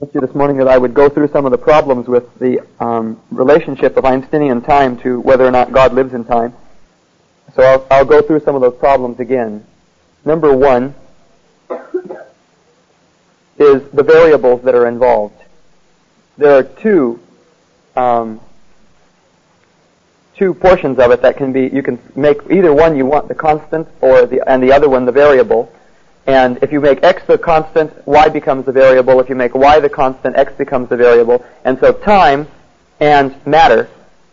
you this morning that I would go through some of the problems with the um, relationship of Einsteinian time to whether or not God lives in time. So I'll, I'll go through some of those problems again. Number one is the variables that are involved. There are two um, two portions of it that can be you can make either one you want the constant or the and the other one the variable. And if you make x the constant, y becomes the variable. If you make y the constant, x becomes the variable. And so time and matter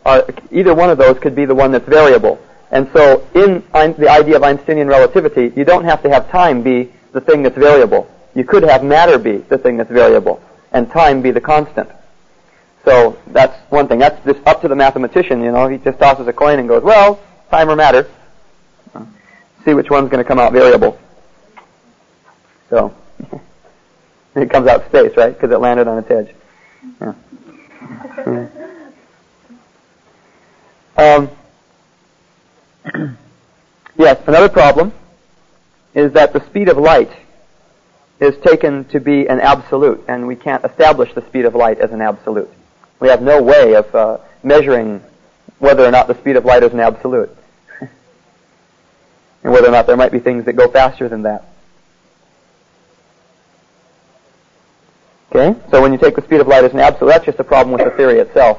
are either one of those could be the one that's variable. And so in the idea of Einsteinian relativity, you don't have to have time be the thing that's variable. You could have matter be the thing that's variable and time be the constant. So that's one thing. That's just up to the mathematician, you know. He just tosses a coin and goes, well, time or matter. See which one's going to come out variable. So it comes out space, right? Because it landed on its edge. Yeah. Um, yes, another problem is that the speed of light is taken to be an absolute, and we can't establish the speed of light as an absolute. We have no way of uh, measuring whether or not the speed of light is an absolute, and whether or not there might be things that go faster than that. Okay, so when you take the speed of light as an absolute, that's just a problem with the theory itself,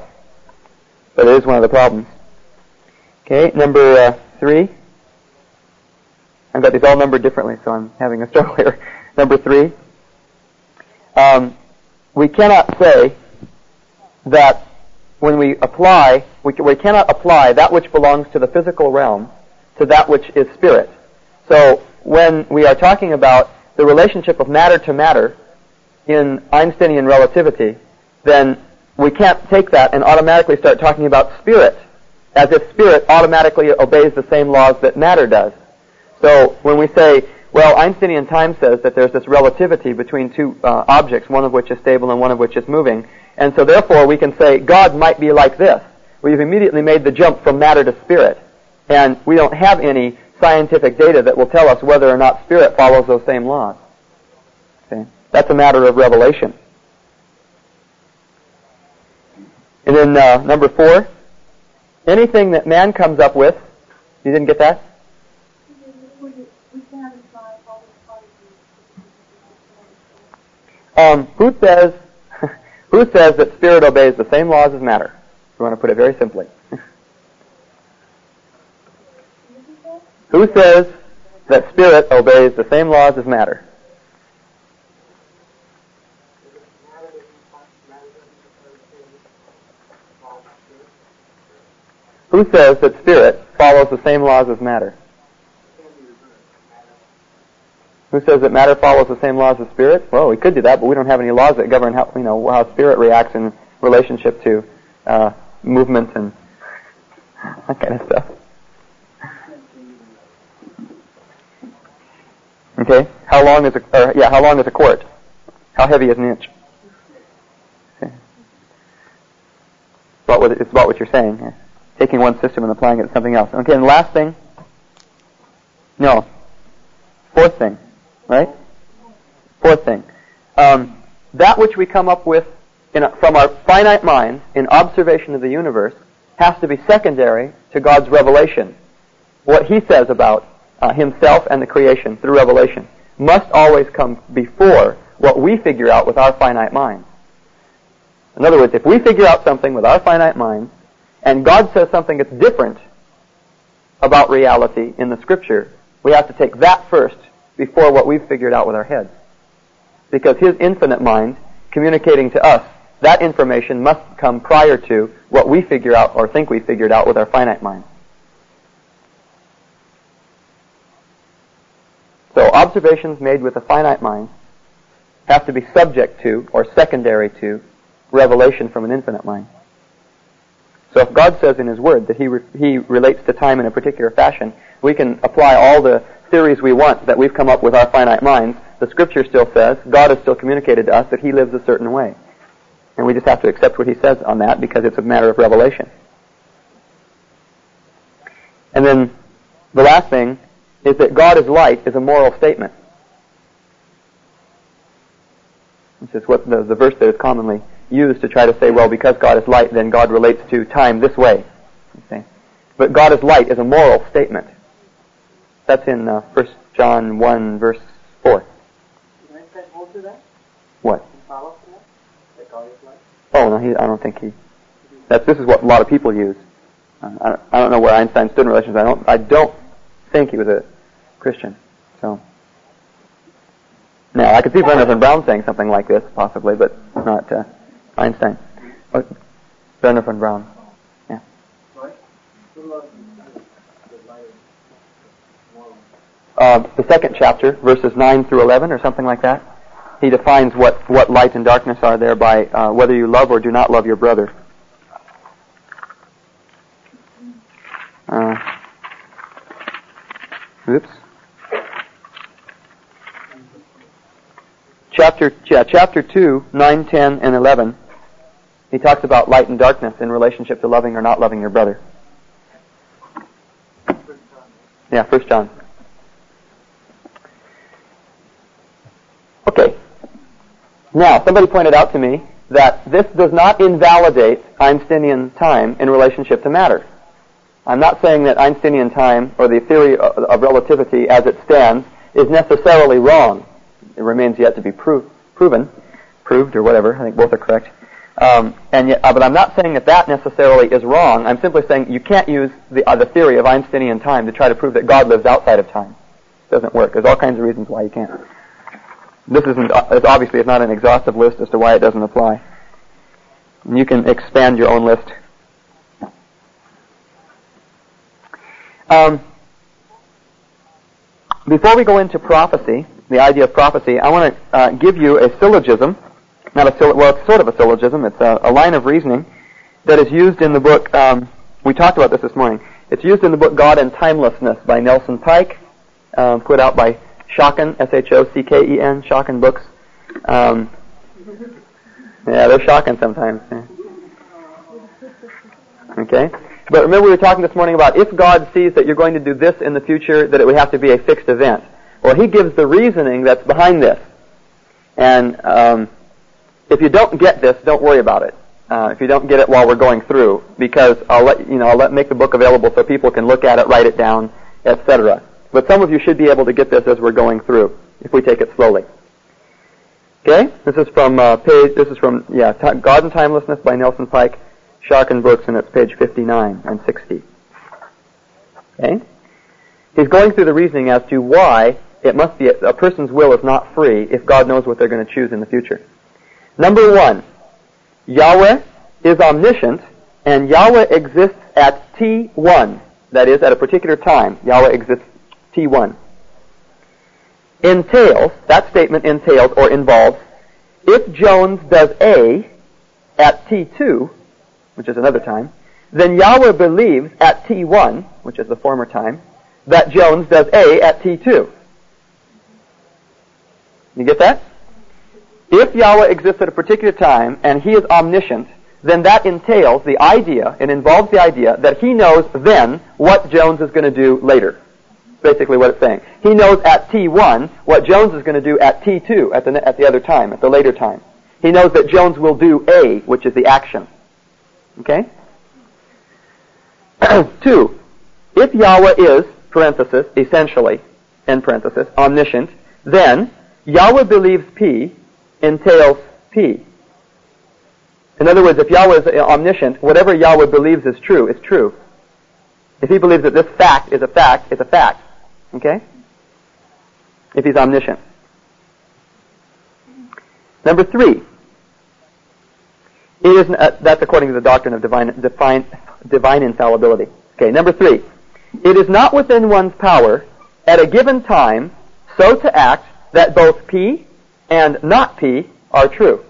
but it is one of the problems. Okay, number uh, three. I've got these all numbered differently, so I'm having a struggle here. Number three, um, we cannot say that when we apply, we, we cannot apply that which belongs to the physical realm to that which is spirit. So when we are talking about the relationship of matter to matter in Einsteinian relativity, then we can't take that and automatically start talking about spirit as if spirit automatically obeys the same laws that matter does. So when we say well, Einsteinian time says that there's this relativity between two uh, objects, one of which is stable and one of which is moving. And so therefore we can say God might be like this. We've immediately made the jump from matter to spirit. And we don't have any scientific data that will tell us whether or not spirit follows those same laws. Okay? That's a matter of revelation. And then uh, number four, anything that man comes up with, you didn't get that? Um, who says who says that spirit obeys the same laws as matter? We want to put it very simply. who says that spirit obeys the same laws as matter? Who says that spirit follows the same laws as matter? Who says that matter follows the same laws as spirit? Well, we could do that, but we don't have any laws that govern how you know how spirit reacts in relationship to uh, movement and that kind of stuff. Okay, how long is a or, yeah? How long is a quart? How heavy is an inch? Okay. It's about what, it's about what you're saying. Taking one system and applying it to something else. Okay, and the last thing. No. Fourth thing right? Fourth thing. Um, that which we come up with a, from our finite minds in observation of the universe has to be secondary to God's revelation. What He says about uh, Himself and the creation through revelation must always come before what we figure out with our finite minds. In other words, if we figure out something with our finite minds, and God says something that's different about reality in the Scripture, we have to take that first before what we've figured out with our heads. Because His infinite mind communicating to us, that information must come prior to what we figure out or think we figured out with our finite mind. So observations made with a finite mind have to be subject to or secondary to revelation from an infinite mind. So if God says in His Word that He, re- he relates to time in a particular fashion, we can apply all the theories we want that we've come up with our finite minds, the scripture still says, God has still communicated to us that he lives a certain way. And we just have to accept what he says on that because it's a matter of revelation. And then the last thing is that God is light is a moral statement. This is what the, the verse that is commonly used to try to say, well, because God is light, then God relates to time this way. Okay. But God is light is a moral statement. That's in uh, 1 John 1, verse 4. hold to that? What? Follow that? That God is light? Oh, no, he, I don't think he. That's, this is what a lot of people use. Uh, I, don't, I don't know where Einstein stood in relation to I don't, I don't think he was a Christian. So. Now, I could see von Braun saying something like this, possibly, but not uh, Einstein. Oh, Werner von Braun. Yeah. Uh, the second chapter, verses 9 through 11, or something like that. He defines what, what light and darkness are there by uh, whether you love or do not love your brother. Uh, oops. Chapter, yeah, chapter 2, 9, 10, and 11, he talks about light and darkness in relationship to loving or not loving your brother. Yeah, First John. Okay. Now, somebody pointed out to me that this does not invalidate Einsteinian time in relationship to matter. I'm not saying that Einsteinian time or the theory of relativity as it stands is necessarily wrong. It remains yet to be pro- proven, proved or whatever. I think both are correct. Um, and yet, uh, but I'm not saying that that necessarily is wrong. I'm simply saying you can't use the, uh, the theory of Einsteinian time to try to prove that God lives outside of time. It doesn't work. There's all kinds of reasons why you can't. This isn't, uh, it's obviously it's not an exhaustive list as to why it doesn't apply. And you can expand your own list Um, before we go into prophecy, the idea of prophecy, I want to uh, give you a syllogism. Not a well, it's sort of a syllogism. It's a, a, line of reasoning that is used in the book. Um, we talked about this this morning. It's used in the book God and Timelessness by Nelson Pike, um, put out by Schocken, S-H-O-C-K-E-N, Schocken Books. Um, yeah, they're shocking sometimes. Okay. But remember we were talking this morning about if God sees that you're going to do this in the future, that it would have to be a fixed event. Well, He gives the reasoning that's behind this. And um, if you don't get this, don't worry about it. Uh, if you don't get it while we're going through, because I'll let you know, I'll let make the book available so people can look at it, write it down, etc. But some of you should be able to get this as we're going through, if we take it slowly. Okay, this is from uh, page. This is from yeah, God and Timelessness by Nelson Pike. Schocken Books, and it's page 59 and 60. Okay? He's going through the reasoning as to why it must be a, a person's will is not free if God knows what they're going to choose in the future. Number one, Yahweh is omniscient, and Yahweh exists at T1. That is, at a particular time, Yahweh exists T1. Entails, that statement entails or involves, if Jones does A at T2, which is another time, then Yahweh believes at T1, which is the former time, that Jones does A at T2. You get that? If Yahweh exists at a particular time and He is omniscient, then that entails the idea, it involves the idea that He knows then what Jones is going to do later. Basically what it's saying. He knows at T1 what Jones is going to do at T2, at the, at the other time, at the later time. He knows that Jones will do A, which is the action. Okay? Two, if Yahweh is, parenthesis, essentially, end parenthesis, omniscient, then Yahweh believes P entails P. In other words, if Yahweh is omniscient, whatever Yahweh believes is true is true. If he believes that this fact is a fact, it's a fact. Okay? If he's omniscient. Number three, it is, uh, that's according to the doctrine of divine, divine, divine infallibility. Okay, number three. It is not within one's power at a given time so to act that both P and not P are true.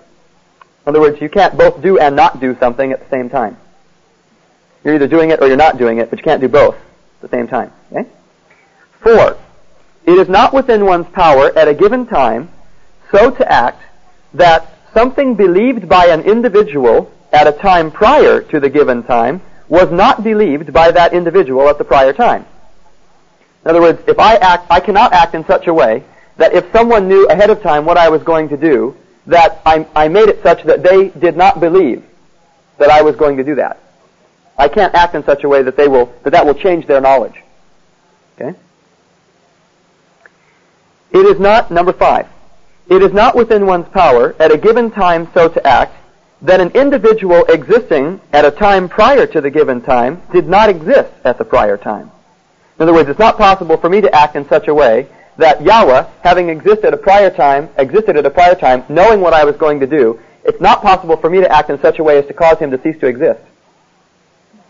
In other words, you can't both do and not do something at the same time. You're either doing it or you're not doing it, but you can't do both at the same time. Okay? Four. It is not within one's power at a given time so to act that something believed by an individual at a time prior to the given time was not believed by that individual at the prior time. In other words, if I act, I cannot act in such a way that if someone knew ahead of time what I was going to do, that I, I made it such that they did not believe that I was going to do that. I can't act in such a way that they will that that will change their knowledge. Okay? It is not number 5. It is not within one's power at a given time so to act that an individual existing at a time prior to the given time did not exist at the prior time. In other words, it's not possible for me to act in such a way that Yahweh, having existed at a prior time, existed at a prior time, knowing what I was going to do, it's not possible for me to act in such a way as to cause him to cease to exist.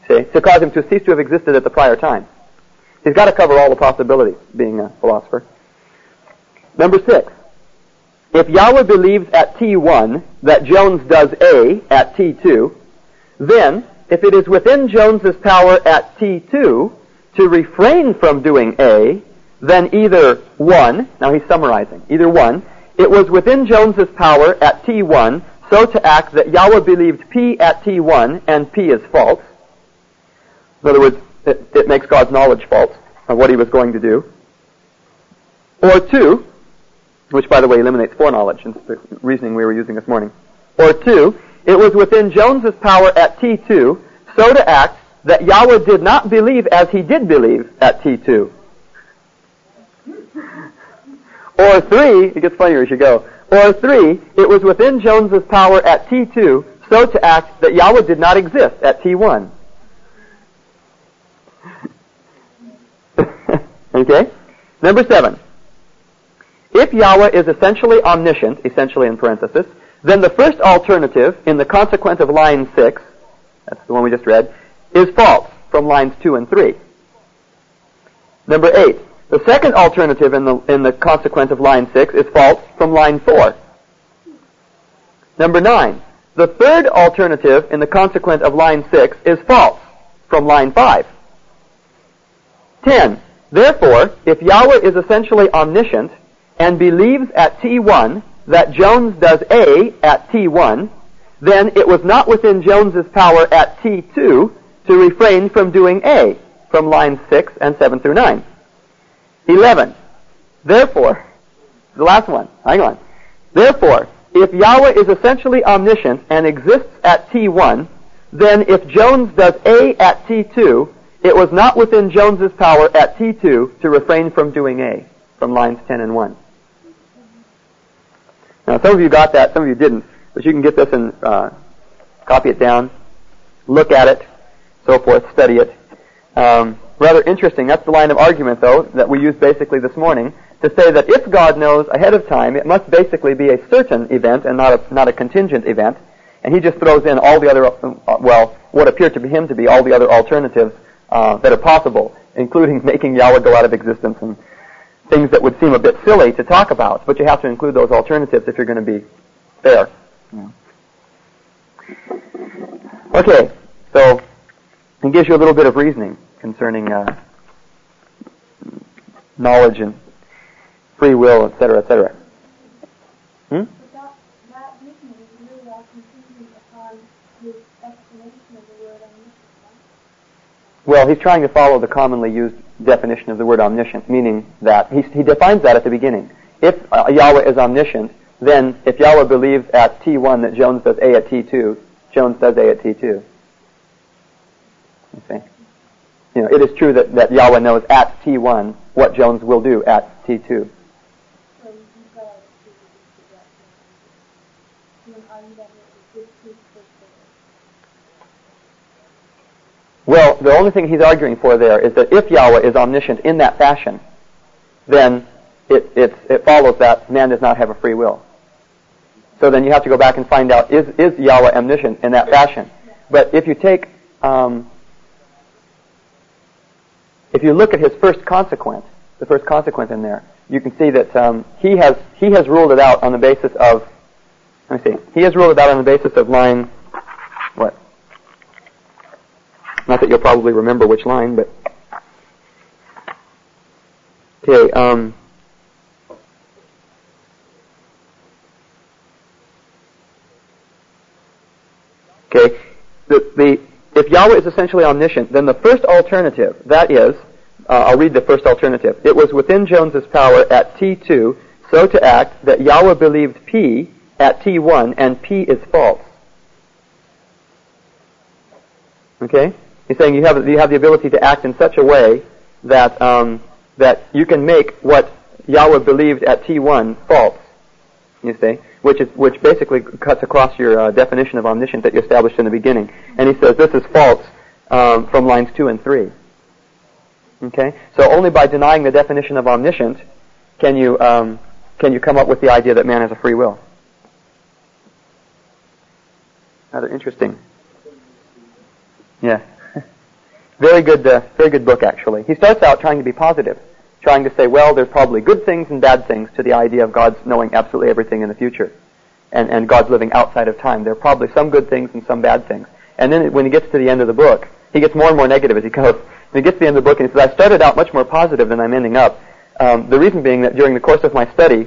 See? To cause him to cease to have existed at the prior time. He's got to cover all the possibilities, being a philosopher. Number six. If Yahweh believes at T1 that Jones does A at T2, then, if it is within Jones's power at T2 to refrain from doing A, then either one, now he's summarizing, either one, it was within Jones's power at T1 so to act that Yahweh believed P at T1 and P is false. In other words, it, it makes God's knowledge false of what he was going to do. Or two, which by the way eliminates foreknowledge, and the reasoning we were using this morning. Or two, it was within Jones's power at T2 so to act that Yahweh did not believe as he did believe at T2. Or three, it gets funnier as you go. Or three, it was within Jones's power at T2 so to act that Yahweh did not exist at T1. okay? Number seven. If Yahweh is essentially omniscient, essentially in parenthesis, then the first alternative in the consequent of line 6, that's the one we just read, is false from lines 2 and 3. Number 8. The second alternative in the, in the consequent of line 6 is false from line 4. Number 9. The third alternative in the consequent of line 6 is false from line 5. 10. Therefore, if Yahweh is essentially omniscient and believes at T1 that Jones does A at T1, then it was not within Jones's power at T2 to refrain from doing A from lines 6 and 7 through 9. 11. Therefore, the last one, hang on. Therefore, if Yahweh is essentially omniscient and exists at T1, then if Jones does A at T2, it was not within Jones's power at T2 to refrain from doing A from lines 10 and 1. Now, some of you got that, some of you didn't, but you can get this and uh, copy it down, look at it, so forth, study it. Um, rather interesting. That's the line of argument, though, that we used basically this morning to say that if God knows ahead of time, it must basically be a certain event and not a, not a contingent event. And he just throws in all the other, uh, well, what appear to him to be all the other alternatives uh, that are possible, including making Yahweh go out of existence and things that would seem a bit silly to talk about. But you have to include those alternatives if you're going to be fair. Yeah. Okay, so it gives you a little bit of reasoning concerning uh, knowledge and free will, etc., etc. Hmm? Well, he's trying to follow the commonly used definition of the word omniscient, meaning that he, he defines that at the beginning. If uh, Yahweh is omniscient, then if Yahweh believes at T1 that Jones does A at T2, Jones does A at T2. You see? You know, it is true that, that Yahweh knows at T1 what Jones will do at T2. Well, the only thing he's arguing for there is that if Yahweh is omniscient in that fashion, then it, it, it follows that man does not have a free will. So then you have to go back and find out, is, is Yahweh omniscient in that fashion? But if you take, um, if you look at his first consequence, the first consequence in there, you can see that um, he has he has ruled it out on the basis of let me see he has ruled it out on the basis of line what? Not that you'll probably remember which line but okay um, okay the, the if Yahweh is essentially omniscient then the first alternative that is uh, I'll read the first alternative. It was within Jones's power at T2 so to act that Yahweh believed P at T1 and P is false. Okay? He's saying you have, you have the ability to act in such a way that, um, that you can make what Yahweh believed at T1 false. You see? Which is, which basically cuts across your uh, definition of omniscient that you established in the beginning. And he says this is false um, from lines 2 and 3. Okay? So only by denying the definition of omniscient can you, um, can you come up with the idea that man has a free will. Rather interesting. Yeah. very good, uh, very good book actually. He starts out trying to be positive, trying to say, well, there's probably good things and bad things to the idea of God's knowing absolutely everything in the future, and and God's living outside of time. There are probably some good things and some bad things. And then when he gets to the end of the book, he gets more and more negative as he goes. When he gets to the end of the book, and he says, I started out much more positive than I'm ending up. Um, the reason being that during the course of my study,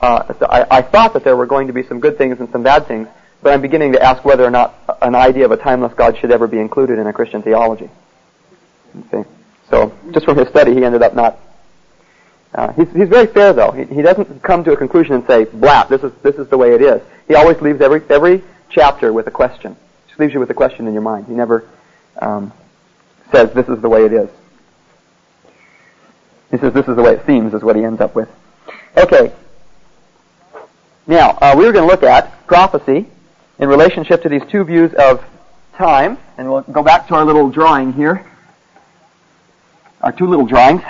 uh, I, I thought that there were going to be some good things and some bad things, but I'm beginning to ask whether or not an idea of a timeless God should ever be included in a Christian theology. So just from his study, he ended up not. Uh, he's, he's very fair though. He, he doesn't come to a conclusion and say, "Blah, this is this is the way it is." He always leaves every every chapter with a question. Just leaves you with a question in your mind. He never um, says, "This is the way it is." He says, "This is the way it seems," is what he ends up with. Okay. Now uh, we were going to look at prophecy in relationship to these two views of time, and we'll go back to our little drawing here, our two little drawings.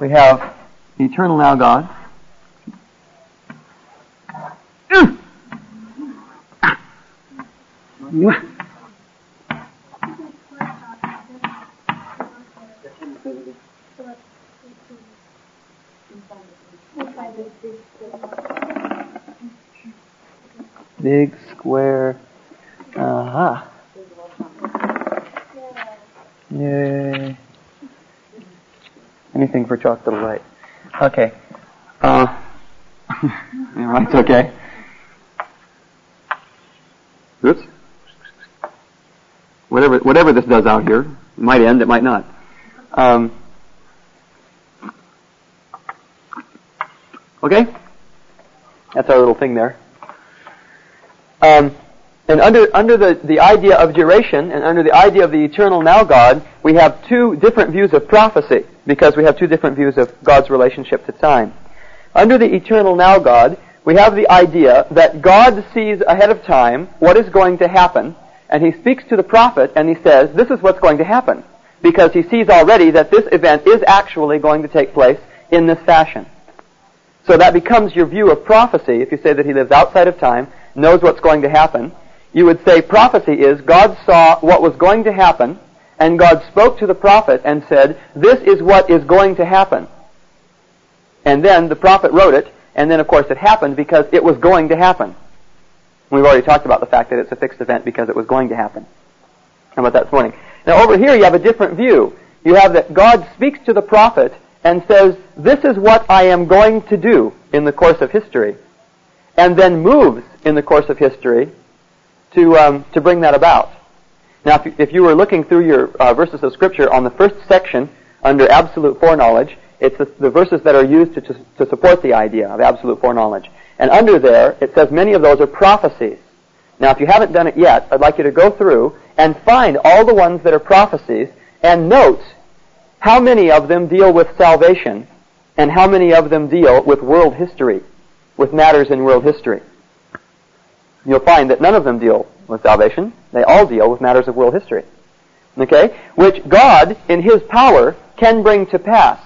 We have the eternal now God. Big square. Aha. Yay. Anything for chalk little light. Okay. Uh, right, okay. Oops. Whatever, whatever this does out here, it might end, it might not. Um, okay? That's our little thing there. Um, and under, under the, the idea of duration and under the idea of the eternal now God, we have two different views of prophecy because we have two different views of God's relationship to time. Under the eternal now God, we have the idea that God sees ahead of time what is going to happen, and he speaks to the prophet and he says, this is what's going to happen, because he sees already that this event is actually going to take place in this fashion. So that becomes your view of prophecy if you say that he lives outside of time, knows what's going to happen. You would say prophecy is God saw what was going to happen, and God spoke to the prophet and said, this is what is going to happen. And then the prophet wrote it, and then of course it happened because it was going to happen. We've already talked about the fact that it's a fixed event because it was going to happen. How about that this morning? Now over here you have a different view. You have that God speaks to the prophet and says, this is what I am going to do in the course of history. And then moves in the course of history to, um, to bring that about. Now, if you, if you were looking through your uh, verses of Scripture on the first section under absolute foreknowledge, it's the, the verses that are used to, to, to support the idea of absolute foreknowledge. And under there, it says many of those are prophecies. Now, if you haven't done it yet, I'd like you to go through and find all the ones that are prophecies and note how many of them deal with salvation and how many of them deal with world history, with matters in world history. You'll find that none of them deal with salvation. They all deal with matters of world history. Okay? Which God, in His power, can bring to pass.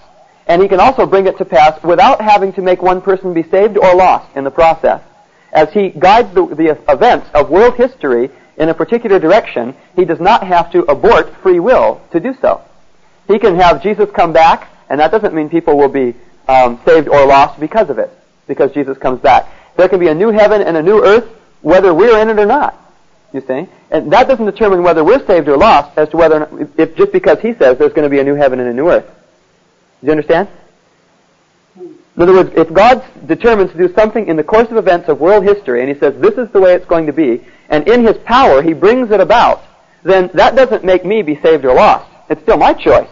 And He can also bring it to pass without having to make one person be saved or lost in the process. As He guides the, the events of world history in a particular direction, He does not have to abort free will to do so. He can have Jesus come back, and that doesn't mean people will be um, saved or lost because of it, because Jesus comes back. There can be a new heaven and a new earth, whether we're in it or not. You see? And that doesn't determine whether we're saved or lost as to whether, or not, if just because he says there's going to be a new heaven and a new earth. Do you understand? In other words, if God determines to do something in the course of events of world history, and he says this is the way it's going to be, and in his power he brings it about, then that doesn't make me be saved or lost. It's still my choice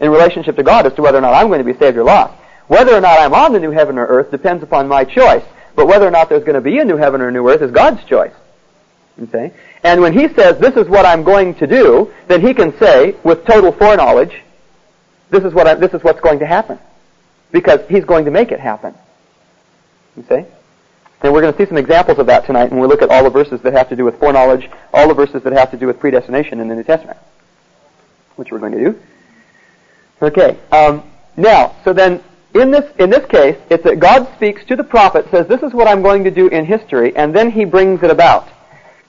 in relationship to God as to whether or not I'm going to be saved or lost. Whether or not I'm on the new heaven or earth depends upon my choice. But whether or not there's going to be a new heaven or a new earth is God's choice. Okay? And when he says, this is what I'm going to do, then he can say, with total foreknowledge, this is what I, this is what's going to happen. Because he's going to make it happen. You see? And we're going to see some examples of that tonight when we look at all the verses that have to do with foreknowledge, all the verses that have to do with predestination in the New Testament. Which we're going to do. Okay. Um, now, so then, in this, in this case, it's that God speaks to the prophet, says, this is what I'm going to do in history, and then he brings it about.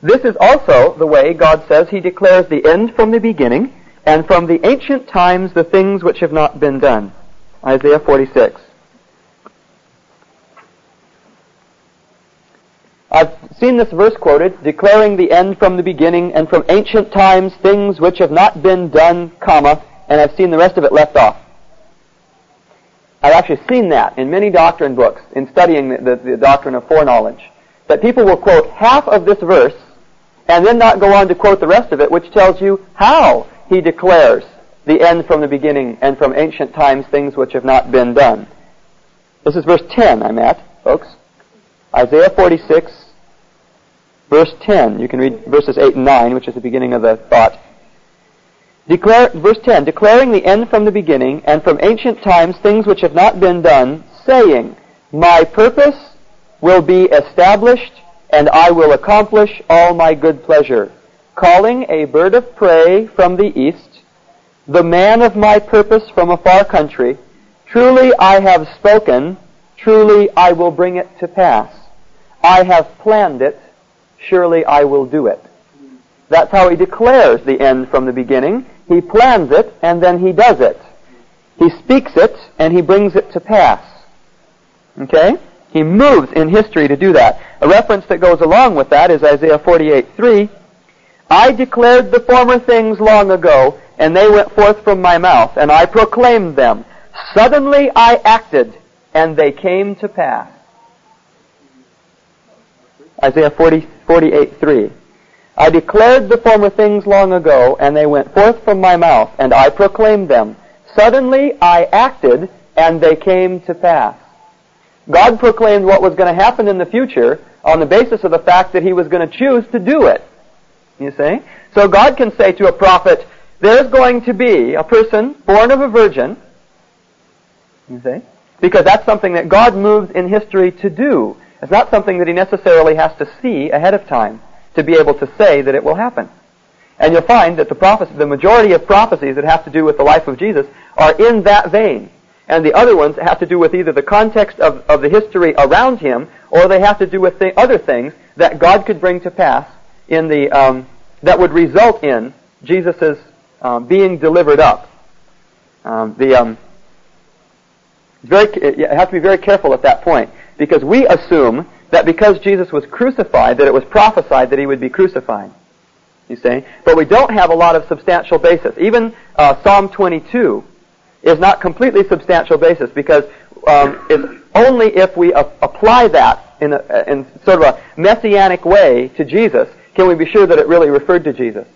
This is also the way God says he declares the end from the beginning, and from the ancient times the things which have not been done. Isaiah 46. I've seen this verse quoted, declaring the end from the beginning, and from ancient times things which have not been done, comma, and I've seen the rest of it left off. I've actually seen that in many doctrine books in studying the, the, the doctrine of foreknowledge. That people will quote half of this verse and then not go on to quote the rest of it, which tells you how he declares the end from the beginning and from ancient times things which have not been done. This is verse 10 I'm at, folks. Isaiah 46, verse 10. You can read verses 8 and 9, which is the beginning of the thought. Declare, verse 10, declaring the end from the beginning and from ancient times things which have not been done, saying, My purpose will be established and I will accomplish all my good pleasure. Calling a bird of prey from the east, the man of my purpose from a far country, truly I have spoken, truly I will bring it to pass. I have planned it, surely I will do it. That's how he declares the end from the beginning. He plans it and then he does it. He speaks it and he brings it to pass. Okay? He moves in history to do that. A reference that goes along with that is Isaiah 48:3. I declared the former things long ago, and they went forth from my mouth, and I proclaimed them. Suddenly I acted, and they came to pass. Isaiah 40, 48:3. I declared the former things long ago, and they went forth from my mouth, and I proclaimed them. Suddenly I acted, and they came to pass. God proclaimed what was going to happen in the future on the basis of the fact that he was going to choose to do it. You see? So God can say to a prophet, there's going to be a person born of a virgin. You see? Because that's something that God moves in history to do. It's not something that he necessarily has to see ahead of time to be able to say that it will happen. And you'll find that the prophecy, the majority of prophecies that have to do with the life of Jesus are in that vein. And the other ones have to do with either the context of, of the history around him, or they have to do with th- other things that God could bring to pass in the, um, that would result in Jesus' um, being delivered up. Um, the, um, very, you have to be very careful at that point, because we assume that because Jesus was crucified, that it was prophesied that he would be crucified. You see? But we don't have a lot of substantial basis. Even uh, Psalm 22 is not completely substantial basis because um, it's only if we a- apply that in, a, in sort of a messianic way to Jesus can we be sure that it really referred to Jesus.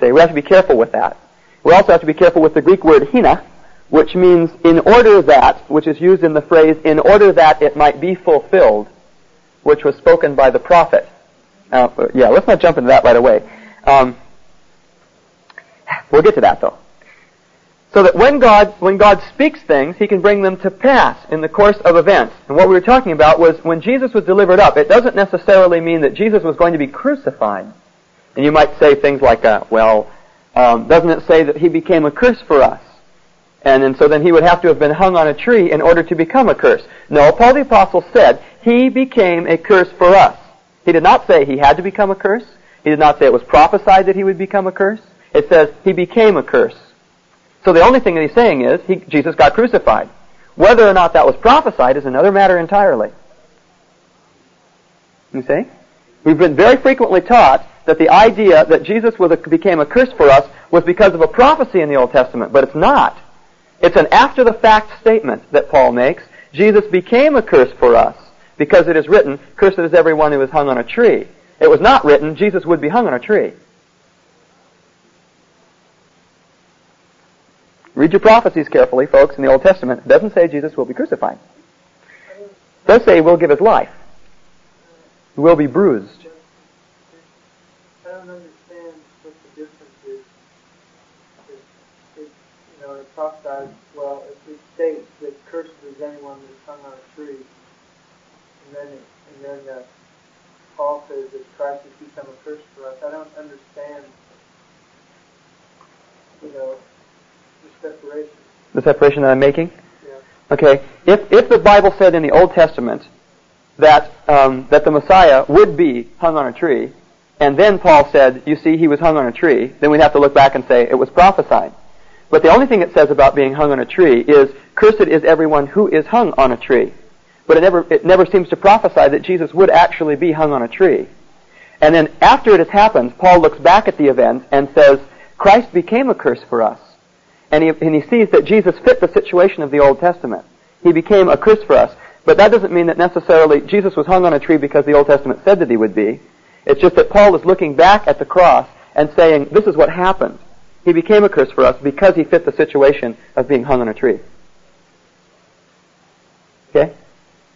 See, we have to be careful with that. We also have to be careful with the Greek word hina, which means in order that, which is used in the phrase in order that it might be fulfilled, which was spoken by the prophet. Uh, yeah, let's not jump into that right away. Um, we'll get to that though. So that when God, when God speaks things, He can bring them to pass in the course of events. And what we were talking about was when Jesus was delivered up, it doesn't necessarily mean that Jesus was going to be crucified. And you might say things like, uh, well, um, doesn't it say that He became a curse for us? And, so then he would have to have been hung on a tree in order to become a curse. No, Paul the Apostle said he became a curse for us. He did not say he had to become a curse. He did not say it was prophesied that he would become a curse. It says he became a curse. So the only thing that he's saying is he, Jesus got crucified. Whether or not that was prophesied is another matter entirely. You see? We've been very frequently taught that the idea that Jesus a, became a curse for us was because of a prophecy in the Old Testament, but it's not. It's an after the fact statement that Paul makes. Jesus became a curse for us because it is written, cursed is everyone who is hung on a tree. It was not written, Jesus would be hung on a tree. Read your prophecies carefully, folks, in the Old Testament. It doesn't say Jesus will be crucified. It does say he will give his life. He will be bruised. I don't understand what the difference is. It, it, you know, it talks about, well, it, it states that cursed is anyone that's hung on a tree. And then, it, and then uh, Paul says that Christ has become a curse for us. I don't understand, you know, the separation. The separation that I'm making? Yeah. Okay. If, if the Bible said in the Old Testament that, um, that the Messiah would be hung on a tree, and then Paul said, you see, he was hung on a tree, then we'd have to look back and say it was prophesied. But the only thing it says about being hung on a tree is, cursed is everyone who is hung on a tree. But it never, it never seems to prophesy that Jesus would actually be hung on a tree. And then after it has happened, Paul looks back at the event and says, Christ became a curse for us. And he, and he sees that Jesus fit the situation of the Old Testament. He became a curse for us. But that doesn't mean that necessarily Jesus was hung on a tree because the Old Testament said that he would be. It's just that Paul is looking back at the cross and saying, this is what happened. He became a curse for us because he fit the situation of being hung on a tree. Okay?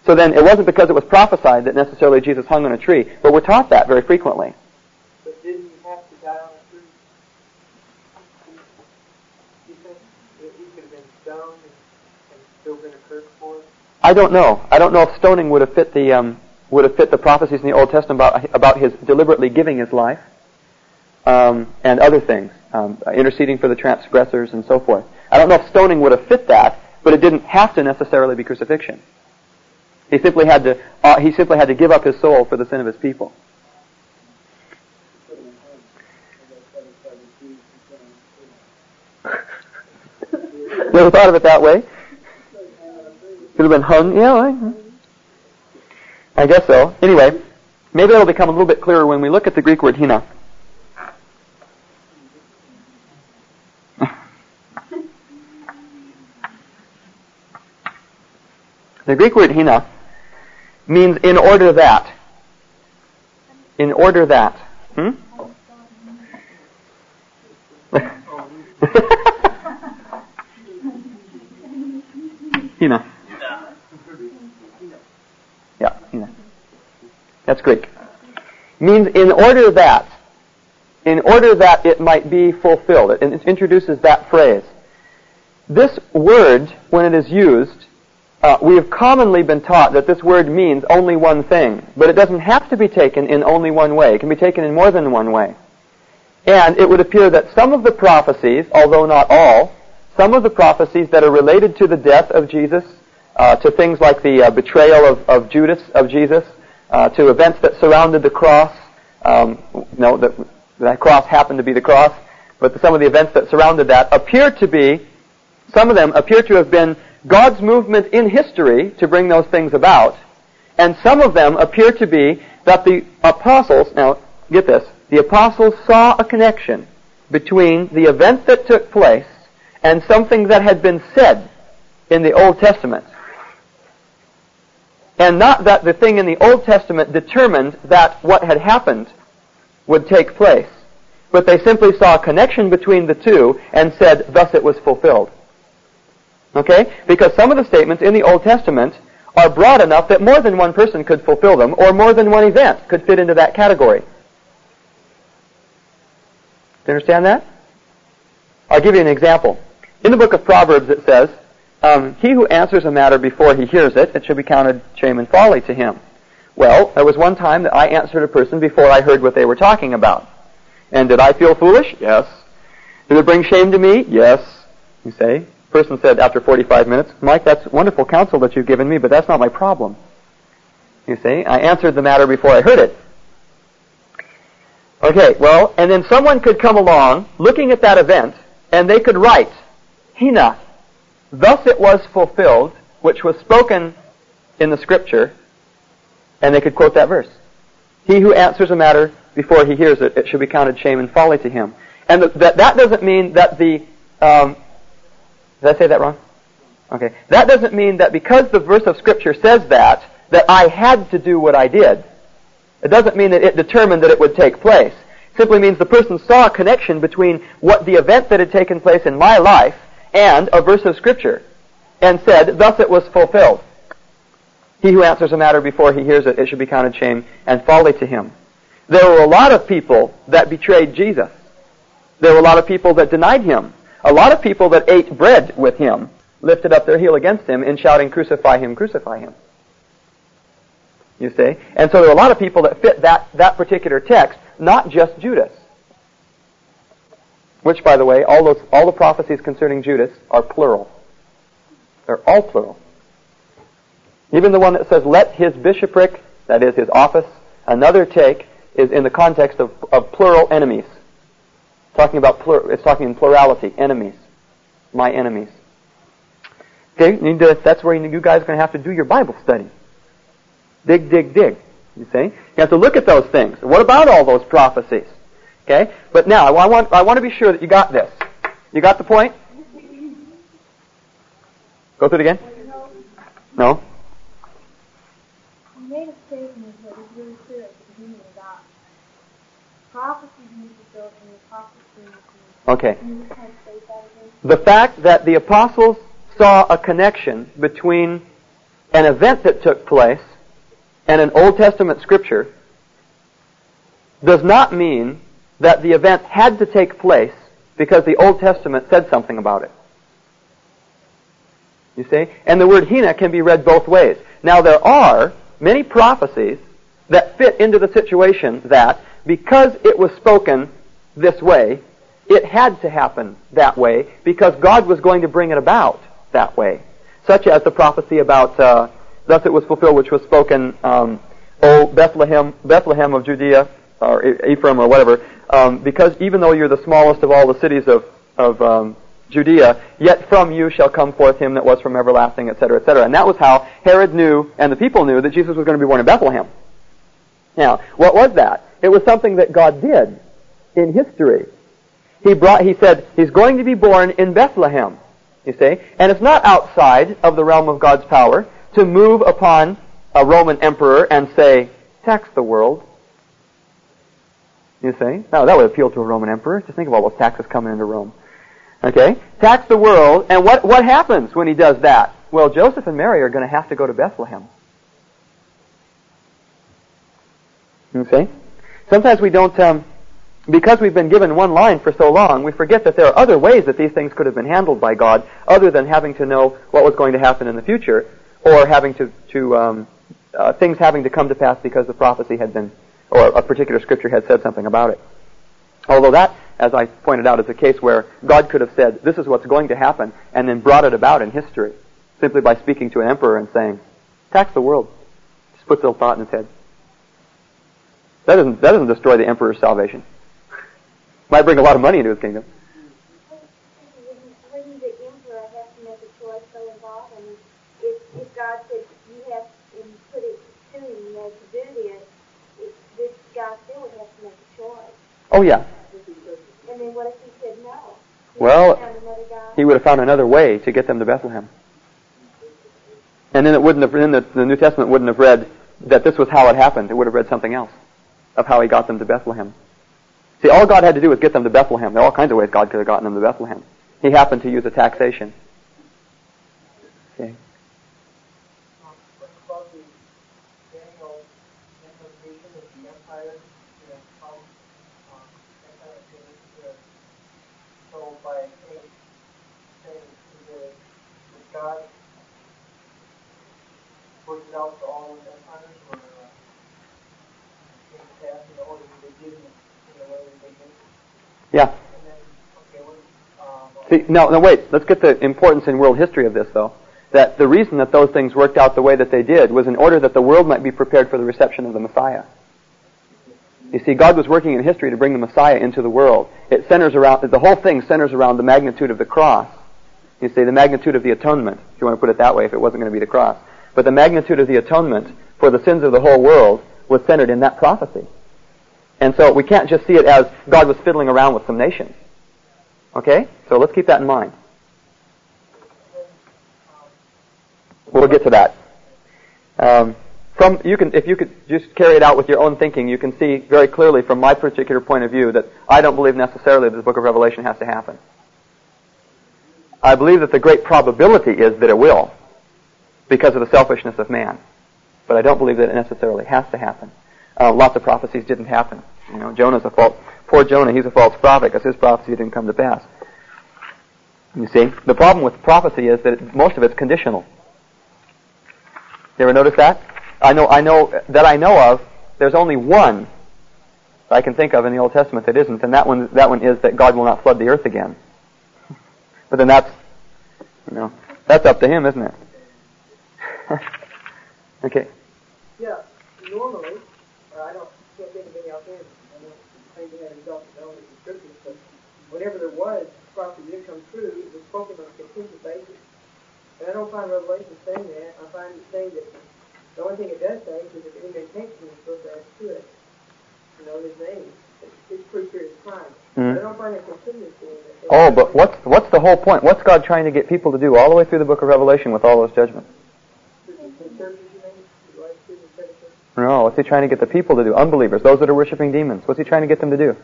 So then it wasn't because it was prophesied that necessarily Jesus hung on a tree, but we're taught that very frequently. But didn't he have to die on a tree? You think that he could have been stoned and, still been a curse for us? I don't know. I don't know if stoning would have fit the um, would have fit the prophecies in the Old Testament about about his deliberately giving his life um, and other things, um, interceding for the transgressors and so forth. I don't know if stoning would have fit that, but it didn't have to necessarily be crucifixion. He simply had to uh, he simply had to give up his soul for the sin of his people. Never thought of it that way. Could have been hung. Yeah, I, I guess so. Anyway, maybe it'll become a little bit clearer when we look at the Greek word hina. The Greek word hina means in order that. In order that. Hmm? hina. Yeah, hina. That's Greek. Means in order that. In order that it might be fulfilled. It introduces that phrase. This word, when it is used, uh, we have commonly been taught that this word means only one thing, but it doesn't have to be taken in only one way. It can be taken in more than one way. And it would appear that some of the prophecies, although not all, some of the prophecies that are related to the death of Jesus, uh, to things like the uh, betrayal of, of, Judas of Jesus, uh, to events that surrounded the cross, um, no, that, that cross happened to be the cross, but some of the events that surrounded that appear to be, some of them appear to have been God's movement in history to bring those things about, and some of them appear to be that the apostles, now get this, the apostles saw a connection between the event that took place and something that had been said in the Old Testament. And not that the thing in the Old Testament determined that what had happened would take place, but they simply saw a connection between the two and said, thus it was fulfilled. Okay? Because some of the statements in the Old Testament are broad enough that more than one person could fulfill them, or more than one event could fit into that category. Do you understand that? I'll give you an example. In the book of Proverbs it says, um, he who answers a matter before he hears it, it should be counted shame and folly to him. Well, there was one time that I answered a person before I heard what they were talking about. And did I feel foolish? Yes. Did it bring shame to me? Yes. You say, person said after 45 minutes, Mike, that's wonderful counsel that you've given me, but that's not my problem. You see, I answered the matter before I heard it. Okay, well, and then someone could come along looking at that event, and they could write, Hina, thus it was fulfilled, which was spoken in the scripture, and they could quote that verse. He who answers a matter before he hears it, it should be counted shame and folly to him. And that, that doesn't mean that the um, did I say that wrong? Okay. That doesn't mean that because the verse of Scripture says that, that I had to do what I did. It doesn't mean that it determined that it would take place. It simply means the person saw a connection between what the event that had taken place in my life and a verse of Scripture and said, Thus it was fulfilled. He who answers a matter before he hears it, it should be counted shame and folly to him. There were a lot of people that betrayed Jesus. There were a lot of people that denied him. A lot of people that ate bread with him lifted up their heel against him in shouting, Crucify him, crucify him. You see? And so there were a lot of people that fit that, that particular text, not just Judas. Which, by the way, all those all the prophecies concerning Judas are plural. They're all plural. Even the one that says, "Let his bishopric, that is his office, another take," is in the context of, of plural enemies. Talking about plur, it's talking in plurality, enemies, my enemies. Okay, to, that's where you guys are going to have to do your Bible study. Dig, dig, dig. You see, you have to look at those things. What about all those prophecies? Okay? But now, I want, I want to be sure that you got this. You got the point? Go through it again? No? You made a statement really clear at the beginning again? The fact that the apostles saw a connection between an event that took place and an Old Testament scripture does not mean that the event had to take place because the Old Testament said something about it. You see? And the word hina can be read both ways. Now there are many prophecies that fit into the situation that because it was spoken this way, it had to happen that way because God was going to bring it about that way. Such as the prophecy about, uh, thus it was fulfilled which was spoken, um, O Bethlehem, Bethlehem of Judea, or Ephraim or whatever, um, because even though you're the smallest of all the cities of, of um, Judea, yet from you shall come forth him that was from everlasting, etc., etc. And that was how Herod knew, and the people knew, that Jesus was going to be born in Bethlehem. Now, what was that? It was something that God did in history. He brought, he said, he's going to be born in Bethlehem. You see? And it's not outside of the realm of God's power to move upon a Roman emperor and say, tax the world. You see? Now that would appeal to a Roman emperor. Just think of all those taxes coming into Rome. Okay? Tax the world, and what, what happens when he does that? Well, Joseph and Mary are going to have to go to Bethlehem. You see? Sometimes we don't, um, because we've been given one line for so long, we forget that there are other ways that these things could have been handled by God, other than having to know what was going to happen in the future, or having to, to um, uh, things having to come to pass because the prophecy had been, or a particular scripture had said something about it. Although that, as I pointed out, is a case where God could have said, this is what's going to happen, and then brought it about in history, simply by speaking to an emperor and saying, tax the world. Just puts a little thought in his head. That doesn't, that doesn't destroy the emperor's salvation. Might bring a lot of money into his kingdom. Oh yeah. And then what if he said no? He Well. He would have found another way to get them to Bethlehem. And then it wouldn't have, then the, the New Testament wouldn't have read that this was how it happened. It would have read something else of how he got them to Bethlehem. See, all God had to do was get them to Bethlehem. There are all kinds of ways God could have gotten them to Bethlehem. He happened to use a taxation. About the Daniel implication of the empire, you know, come, um, that kind of thing, uh, so by a king saying to the, the God works it out for all of empires, or, uh, came to pass in the order that they did it, in the way that they did it, Yeah. See, no, no, wait. Let's get the importance in world history of this, though. That the reason that those things worked out the way that they did was in order that the world might be prepared for the reception of the Messiah. You see, God was working in history to bring the Messiah into the world. It centers around, the whole thing centers around the magnitude of the cross. You see, the magnitude of the atonement, if you want to put it that way, if it wasn't going to be the cross. But the magnitude of the atonement for the sins of the whole world was centered in that prophecy. And so we can't just see it as God was fiddling around with some nations. Okay? So let's keep that in mind. We'll get to that. Um, from you can, if you could just carry it out with your own thinking, you can see very clearly from my particular point of view that I don't believe necessarily that the Book of Revelation has to happen. I believe that the great probability is that it will, because of the selfishness of man. But I don't believe that it necessarily has to happen. Uh, lots of prophecies didn't happen. You know, Jonah's a false, poor Jonah, he's a false prophet because his prophecy didn't come to pass. You see, the problem with prophecy is that it, most of it's conditional. You ever notice that? I know, I know that I know of. There's only one I can think of in the Old Testament that isn't, and that one, that one is that God will not flood the earth again. But then that's, you know, that's up to Him, isn't it? okay. Yeah, normally, or I don't can't think of any offhand. I know maybe I don't know the scriptures, but whenever there was prophecy did come true, it was spoken on a contingent basis. And I don't find Revelation saying that. I find it saying that the only thing it does say is if any man takes me, he's supposed to add to it. You know, his name. It's, it's pretty serious crime. Mhm. But I don't find a contingency in it. Oh, but what's what's the whole point? What's God trying to get people to do all the way through the book of Revelation with all those judgments? In churches, you mean? You like to in churches? No, what's He trying to get the people to do? Unbelievers, those that are worshiping demons. What's He trying to get them to do?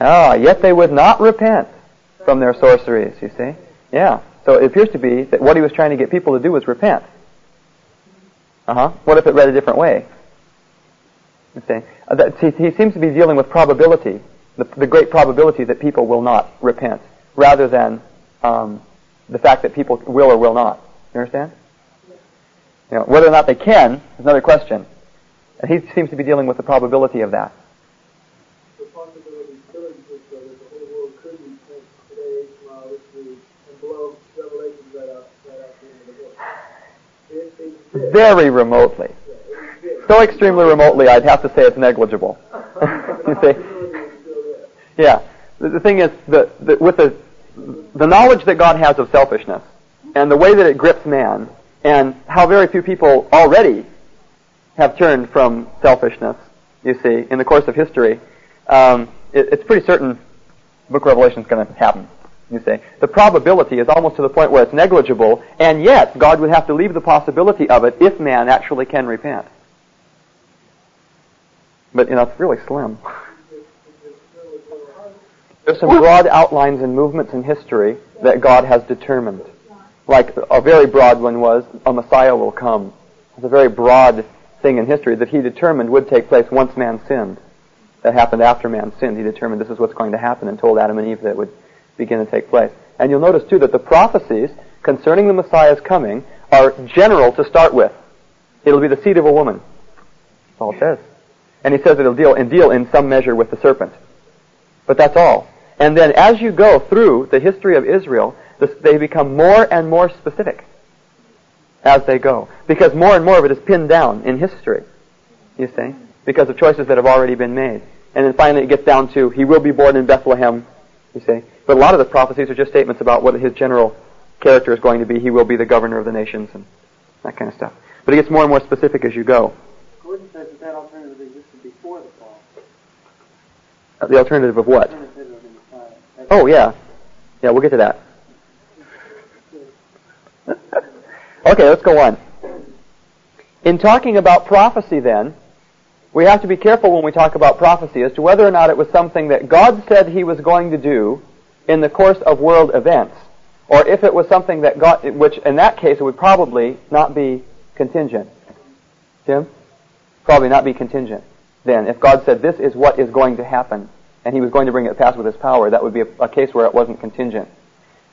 Ah, yet they would not repent from their sorceries. You see? Yeah. So it appears to be that what He was trying to get people to do was repent. Uh huh. What if it read a different way? You see? Uh, that, he, he seems to be dealing with probability, the, the great probability that people will not repent, rather than um, the fact that people will or will not. You understand? You know, whether or not they can is another question. And he seems to be dealing with the probability of that. the possibility still exists that the whole world could be sent today, tomorrow, this week, and blow Revelation right out, right out the end of the book. It exists. Very remotely. Yeah, it exists. So extremely remotely, I'd have to say it's negligible. you see? Possibility is still there. Yeah. The, the thing is, the, the, with the, the knowledge that God has of selfishness, and the way that it grips man, and how very few people already have turned from selfishness, you see, in the course of history, um, it, it's pretty certain Book of Revelation is going to happen. You see, the probability is almost to the point where it's negligible, and yet God would have to leave the possibility of it if man actually can repent. But you know, it's really slim. There's some broad outlines and movements in history that God has determined. Like a very broad one was a Messiah will come. It's a very broad thing in history that he determined would take place once man sinned. That happened after man sinned. He determined this is what's going to happen and told Adam and Eve that it would begin to take place. And you'll notice too that the prophecies concerning the Messiah's coming are general to start with. It'll be the seed of a woman. That's all it says. And he says it'll deal and deal in some measure with the serpent. But that's all. And then as you go through the history of Israel, they become more and more specific as they go. Because more and more of it is pinned down in history, you see, because of choices that have already been made. And then finally it gets down to, he will be born in Bethlehem, you see. But a lot of the prophecies are just statements about what his general character is going to be. He will be the governor of the nations and that kind of stuff. But it gets more and more specific as you go. Gordon says that that alternative existed before the fall. Uh, The alternative of what? Alternative of Oh, yeah. Yeah, we'll get to that. okay, let's go on. In talking about prophecy, then, we have to be careful when we talk about prophecy as to whether or not it was something that God said He was going to do in the course of world events, or if it was something that God, which in that case it would probably not be contingent. Tim? Probably not be contingent. Then, if God said this is what is going to happen, and He was going to bring it to pass with His power, that would be a, a case where it wasn't contingent.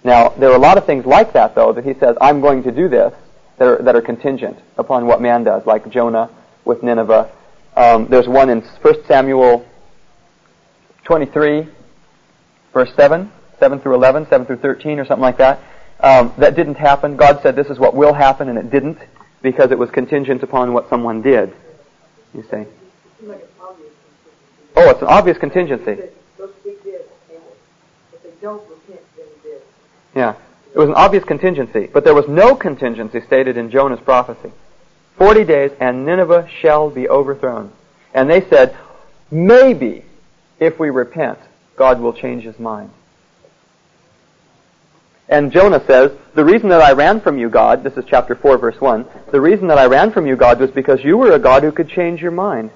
Now, there are a lot of things like that, though, that He says, I'm going to do this, that are, that are contingent upon what man does, like Jonah with Nineveh. Um, there's one in 1 Samuel 23, verse 7, 7 through 11, 7 through 13, or something like that. Um, that didn't happen. God said this is what will happen, and it didn't, because it was contingent upon what someone did. You obvious. Oh, it's an obvious contingency. Those speak this, and if they don't repent, then this. Yeah. It was an obvious contingency, but there was no contingency stated in Jonah's prophecy. Forty days and Nineveh shall be overthrown. And they said, maybe if we repent, God will change his mind. And Jonah says, the reason that I ran from you, God, this is chapter 4, verse 1, the reason that I ran from you, God, was because you were a God who could change your mind.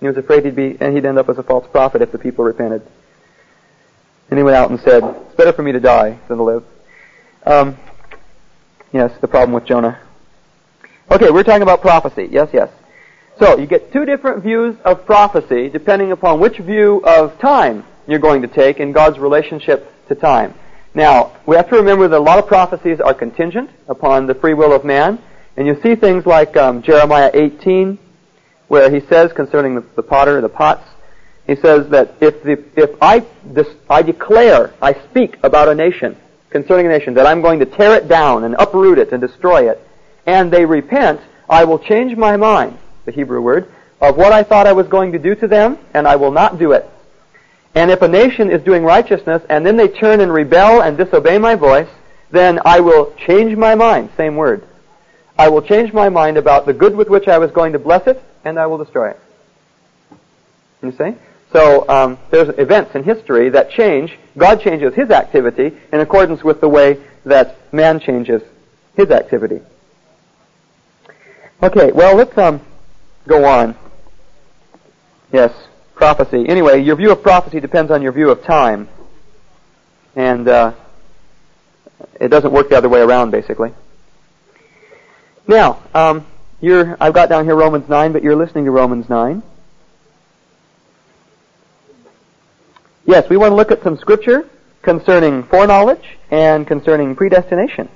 He was afraid he'd be, and he'd end up as a false prophet if the people repented. And he went out and said, it's better for me to die than to live. Um, yes, the problem with Jonah. Okay, we're talking about prophecy. Yes, yes. So you get two different views of prophecy depending upon which view of time you're going to take in God's relationship to time. Now, we have to remember that a lot of prophecies are contingent upon the free will of man. And you see things like um, Jeremiah 18, where he says concerning the, the potter, the pots, he says that if, the, if I, this, I declare, I speak about a nation, concerning a nation, that I'm going to tear it down and uproot it and destroy it, and they repent, I will change my mind, the Hebrew word, of what I thought I was going to do to them, and I will not do it. And if a nation is doing righteousness, and then they turn and rebel and disobey my voice, then I will change my mind, same word. I will change my mind about the good with which I was going to bless it, and I will destroy it. You see? So um, there's events in history that change. God changes His activity in accordance with the way that man changes his activity. Okay, well let's um, go on. Yes, prophecy. Anyway, your view of prophecy depends on your view of time, and uh, it doesn't work the other way around, basically. Now, um, you're, I've got down here Romans 9, but you're listening to Romans 9. Yes, we want to look at some scripture concerning foreknowledge and concerning predestination.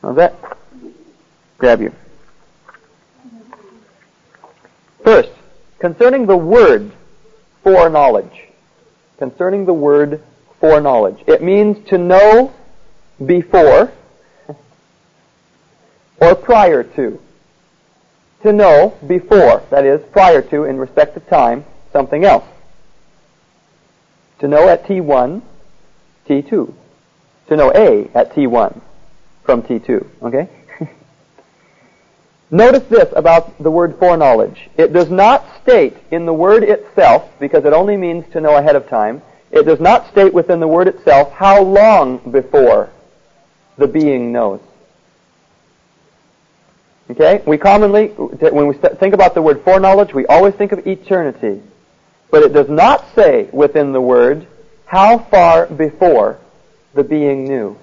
How's that? Grab you. First, concerning the word foreknowledge. Concerning the word foreknowledge. It means to know before or prior to. To know before, that is, prior to, in respect of time, something else. To know at T1, T2. To know A at T1 from T2. Okay? Notice this about the word foreknowledge. It does not state in the word itself, because it only means to know ahead of time, it does not state within the word itself how long before the being knows. Okay? We commonly, when we think about the word foreknowledge, we always think of eternity. But it does not say within the word how far before the being knew.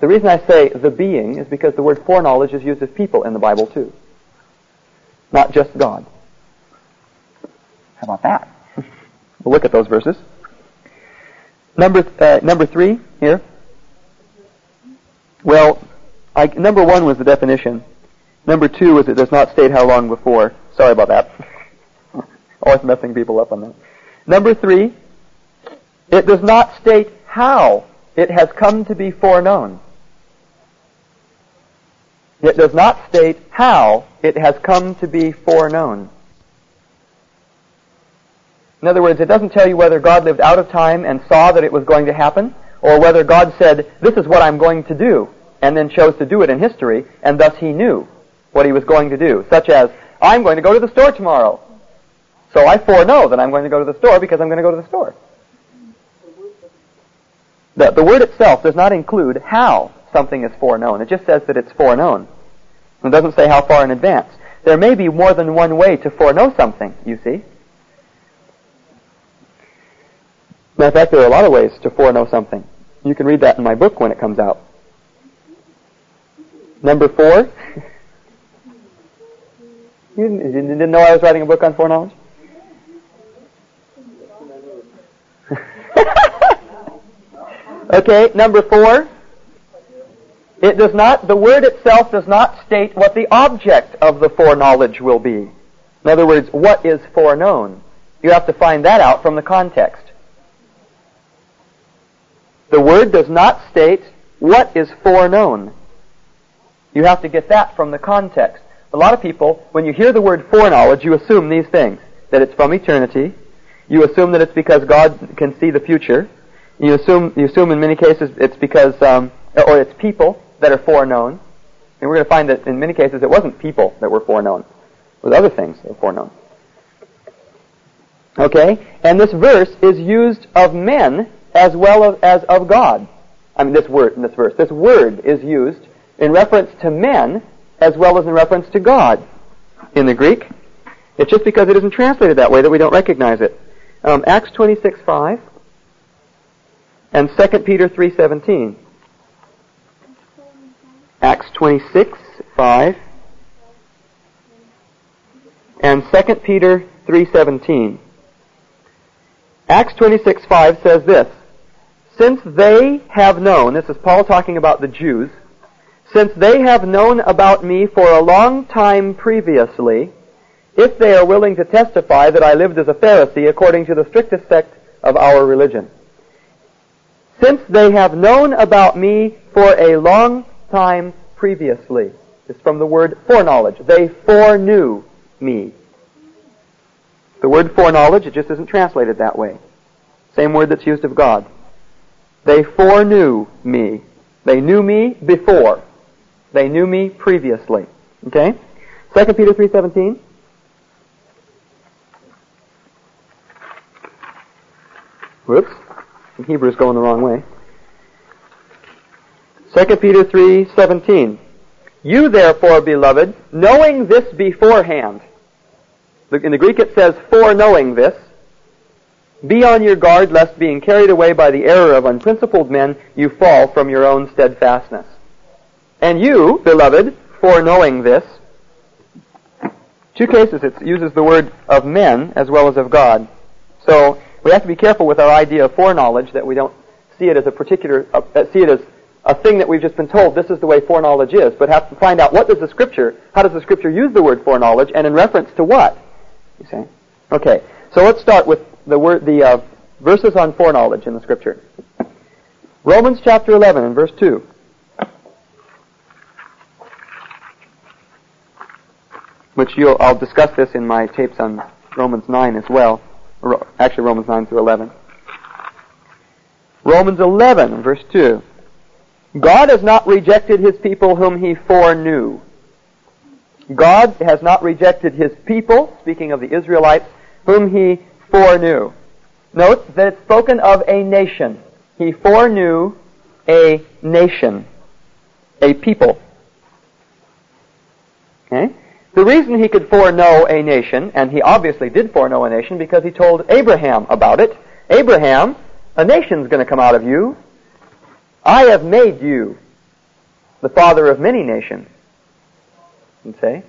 The reason I say the being is because the word foreknowledge is used of people in the Bible too. Not just God. How about that? we'll look at those verses. Number, uh, number three here. Well, I, number one was the definition. Number two was it does not state how long before. Sorry about that. Always messing people up on that. Number three, it does not state how it has come to be foreknown. It does not state how it has come to be foreknown. In other words, it doesn't tell you whether God lived out of time and saw that it was going to happen, or whether God said, this is what I'm going to do, and then chose to do it in history, and thus he knew what he was going to do. Such as, I'm going to go to the store tomorrow. So I foreknow that I'm going to go to the store because I'm going to go to the store. The, the word itself does not include how something is foreknown. It just says that it's foreknown. It doesn't say how far in advance. There may be more than one way to foreknow something, you see. Matter of fact, there are a lot of ways to foreknow something. You can read that in my book when it comes out. Number four. you, didn't, you didn't know I was writing a book on foreknowledge? okay, number four. It does not, the word itself does not state what the object of the foreknowledge will be. In other words, what is foreknown? You have to find that out from the context. The word does not state what is foreknown. You have to get that from the context. A lot of people, when you hear the word foreknowledge, you assume these things. That it's from eternity. You assume that it's because God can see the future. You assume, you assume in many cases it's because, um, or it's people that are foreknown. And we're going to find that in many cases it wasn't people that were foreknown. It was other things that were foreknown. Okay? And this verse is used of men as well as of God. I mean, this word, in this verse. This word is used in reference to men as well as in reference to God in the Greek. It's just because it isn't translated that way that we don't recognize it. Um, Acts 26, 5 and 2 Peter 3.17. Acts 26, 5. And 2 Peter 3.17. Acts 26, 5 says this, Since they have known, this is Paul talking about the Jews, since they have known about me for a long time previously, if they are willing to testify that I lived as a Pharisee according to the strictest sect of our religion. Since they have known about me for a long time previously. It's from the word foreknowledge. They foreknew me. The word foreknowledge, it just isn't translated that way. Same word that's used of God. They foreknew me. They knew me before. They knew me previously. Okay? 2 Peter 3.17. Whoops. Hebrew's going the wrong way. 2 Peter 3:17. You therefore, beloved, knowing this beforehand. In the Greek it says foreknowing this. Be on your guard lest being carried away by the error of unprincipled men you fall from your own steadfastness. And you, beloved, foreknowing this. Two cases it uses the word of men as well as of God. So we have to be careful with our idea of foreknowledge that we don't see it as a particular, uh, see it as a thing that we've just been told this is the way foreknowledge is, but have to find out what does the scripture, how does the scripture use the word foreknowledge, and in reference to what? You see? Okay, so let's start with the word, the uh, verses on foreknowledge in the scripture. Romans chapter 11 and verse 2. Which I'll discuss this in my tapes on Romans 9 as well actually Romans 9 through 11. Romans 11, verse 2. God has not rejected his people whom he foreknew. God has not rejected his people, speaking of the Israelites, whom he foreknew. Note that it's spoken of a nation. He foreknew a nation, a people. Okay? The reason he could foreknow a nation, and he obviously did foreknow a nation because he told Abraham about it. Abraham, a nation's going to come out of you. I have made you the father of many nations. Say?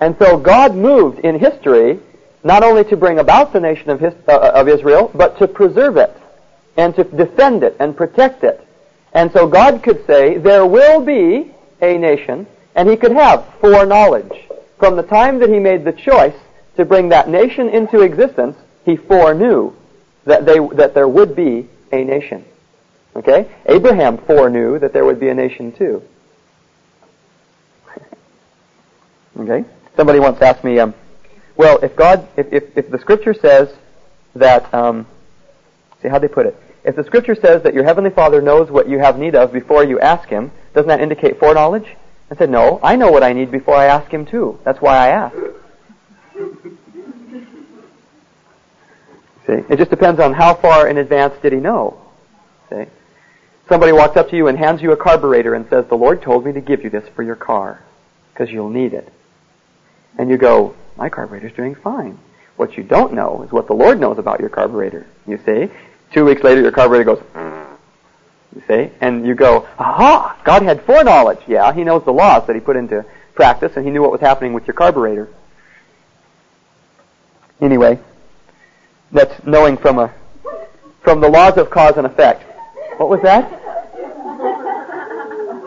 And so God moved in history not only to bring about the nation of, his, uh, of Israel, but to preserve it and to defend it and protect it. And so God could say, there will be a nation and he could have foreknowledge. From the time that he made the choice to bring that nation into existence, he foreknew that, they, that there would be a nation. Okay? Abraham foreknew that there would be a nation too. okay? Somebody once asked me, um, well, if God, if, if, if the scripture says that, um, see how they put it, if the scripture says that your heavenly Father knows what you have need of before you ask Him, doesn't that indicate foreknowledge? I said, no, I know what I need before I ask him too. That's why I ask. See, it just depends on how far in advance did he know. See, somebody walks up to you and hands you a carburetor and says, the Lord told me to give you this for your car because you'll need it. And you go, my carburetor's doing fine. What you don't know is what the Lord knows about your carburetor. You see? Two weeks later, your carburetor goes, mm, you see? And you go, aha, God had foreknowledge. Yeah, He knows the laws that He put into practice, and He knew what was happening with your carburetor. Anyway, that's knowing from a, from the laws of cause and effect. What was that?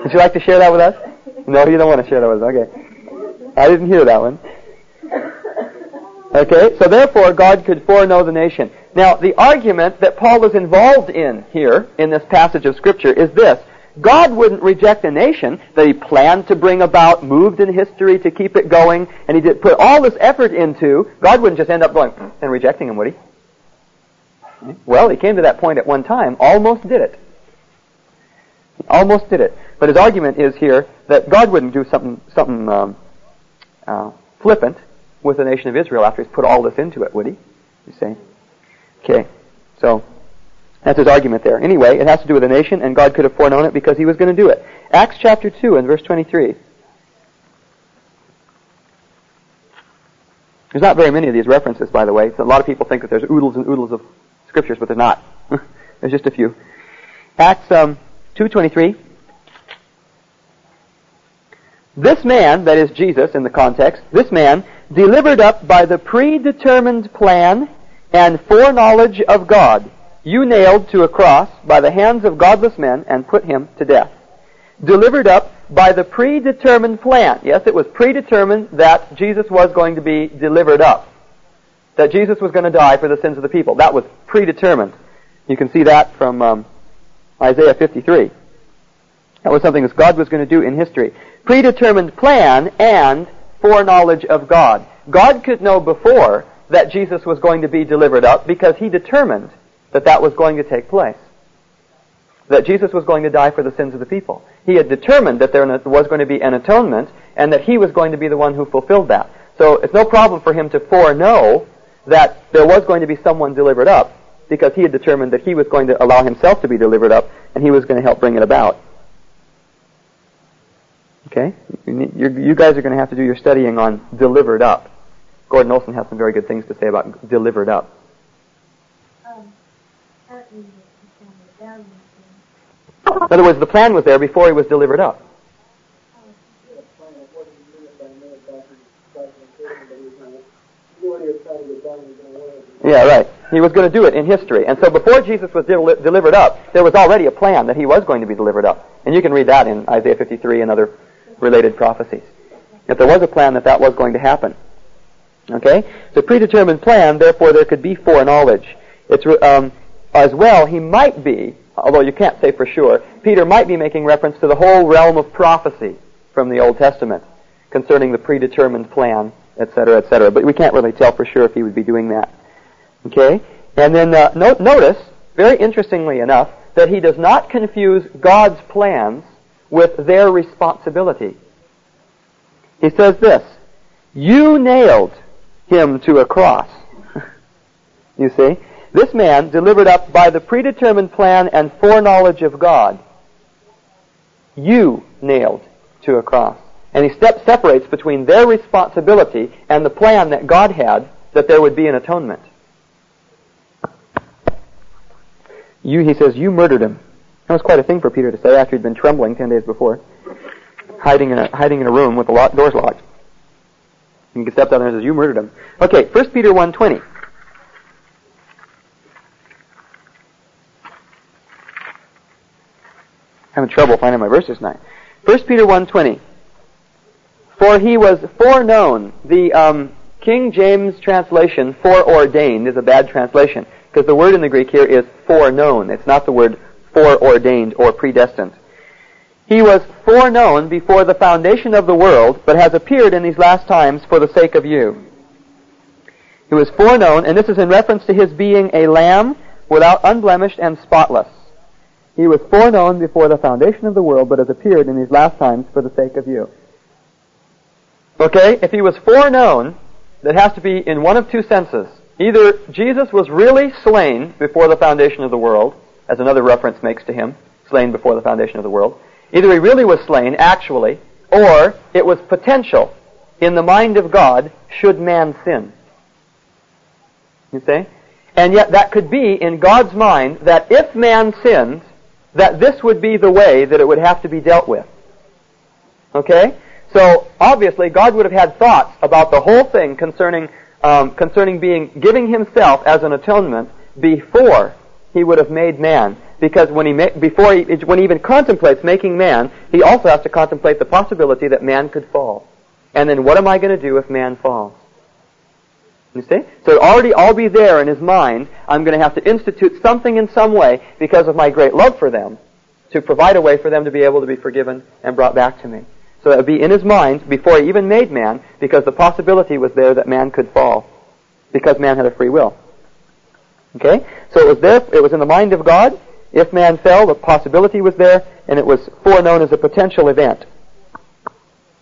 Would you like to share that with us? No, you don't want to share that with us. Okay. I didn't hear that one. Okay, so therefore God could foreknow the nation. Now, the argument that Paul is involved in here, in this passage of Scripture, is this. God wouldn't reject a nation that he planned to bring about, moved in history to keep it going, and he did put all this effort into. God wouldn't just end up going and rejecting him, would he? Well, he came to that point at one time, almost did it. almost did it. But his argument is here that God wouldn't do something, something um, uh, flippant with the nation of Israel after he's put all this into it, would he? You see? Okay. So, that's his argument there. Anyway, it has to do with the nation, and God could have foreknown it because he was going to do it. Acts chapter 2 and verse 23. There's not very many of these references, by the way. So a lot of people think that there's oodles and oodles of scriptures, but there's not. there's just a few. Acts um, 2.23. This man, that is Jesus in the context, this man, delivered up by the predetermined plan and foreknowledge of God, you nailed to a cross by the hands of godless men and put him to death. Delivered up by the predetermined plan. Yes, it was predetermined that Jesus was going to be delivered up. That Jesus was going to die for the sins of the people. That was predetermined. You can see that from um, Isaiah 53. That was something that God was going to do in history. Predetermined plan and foreknowledge of God. God could know before that Jesus was going to be delivered up because he determined that that was going to take place. That Jesus was going to die for the sins of the people. He had determined that there was going to be an atonement and that he was going to be the one who fulfilled that. So it's no problem for him to foreknow that there was going to be someone delivered up because he had determined that he was going to allow himself to be delivered up and he was going to help bring it about. Okay? You guys are going to have to do your studying on delivered up. Gordon Olson has some very good things to say about delivered up. In other words, the plan was there before he was delivered up. Yeah, right. He was going to do it in history. And so before Jesus was del- delivered up, there was already a plan that he was going to be delivered up. And you can read that in Isaiah 53 and other related prophecies. If there was a plan that that was going to happen. Okay? It's a predetermined plan, therefore there could be foreknowledge. It's, um, as well, he might be, although you can't say for sure, Peter might be making reference to the whole realm of prophecy from the Old Testament concerning the predetermined plan, etc., etc. But we can't really tell for sure if he would be doing that. Okay? And then uh, no- notice, very interestingly enough, that he does not confuse God's plans with their responsibility. He says this, you nailed him to a cross. you see? This man, delivered up by the predetermined plan and foreknowledge of God, you nailed to a cross. And he step separates between their responsibility and the plan that God had that there would be an atonement. You, he says, you murdered him. That was quite a thing for Peter to say after he'd been trembling ten days before, hiding in a hiding in a room with the lock, doors locked. And he stepped out there and says, "You murdered him." Okay, First Peter one twenty. Having trouble finding my verses now. First Peter one twenty. For he was foreknown. The um, King James translation, foreordained, is a bad translation because the word in the Greek here is foreknown. It's not the word foreordained or predestined. He was foreknown before the foundation of the world, but has appeared in these last times for the sake of you. He was foreknown, and this is in reference to his being a lamb without unblemished and spotless. He was foreknown before the foundation of the world, but has appeared in these last times for the sake of you. Okay, if he was foreknown, that has to be in one of two senses. Either Jesus was really slain before the foundation of the world, as another reference makes to him, slain before the foundation of the world. Either he really was slain, actually, or it was potential in the mind of God should man sin. You see? And yet that could be in God's mind that if man sinned, that this would be the way that it would have to be dealt with. Okay? So obviously God would have had thoughts about the whole thing concerning um, concerning being giving himself as an atonement before he would have made man. Because when he ma- before he, when he even contemplates making man, he also has to contemplate the possibility that man could fall. And then what am I going to do if man falls? You see? So it already all be there in his mind. I'm going to have to institute something in some way because of my great love for them to provide a way for them to be able to be forgiven and brought back to me. So that would be in his mind before he even made man because the possibility was there that man could fall because man had a free will. Okay? So it was there, it was in the mind of God. If man fell, the possibility was there, and it was foreknown as a potential event.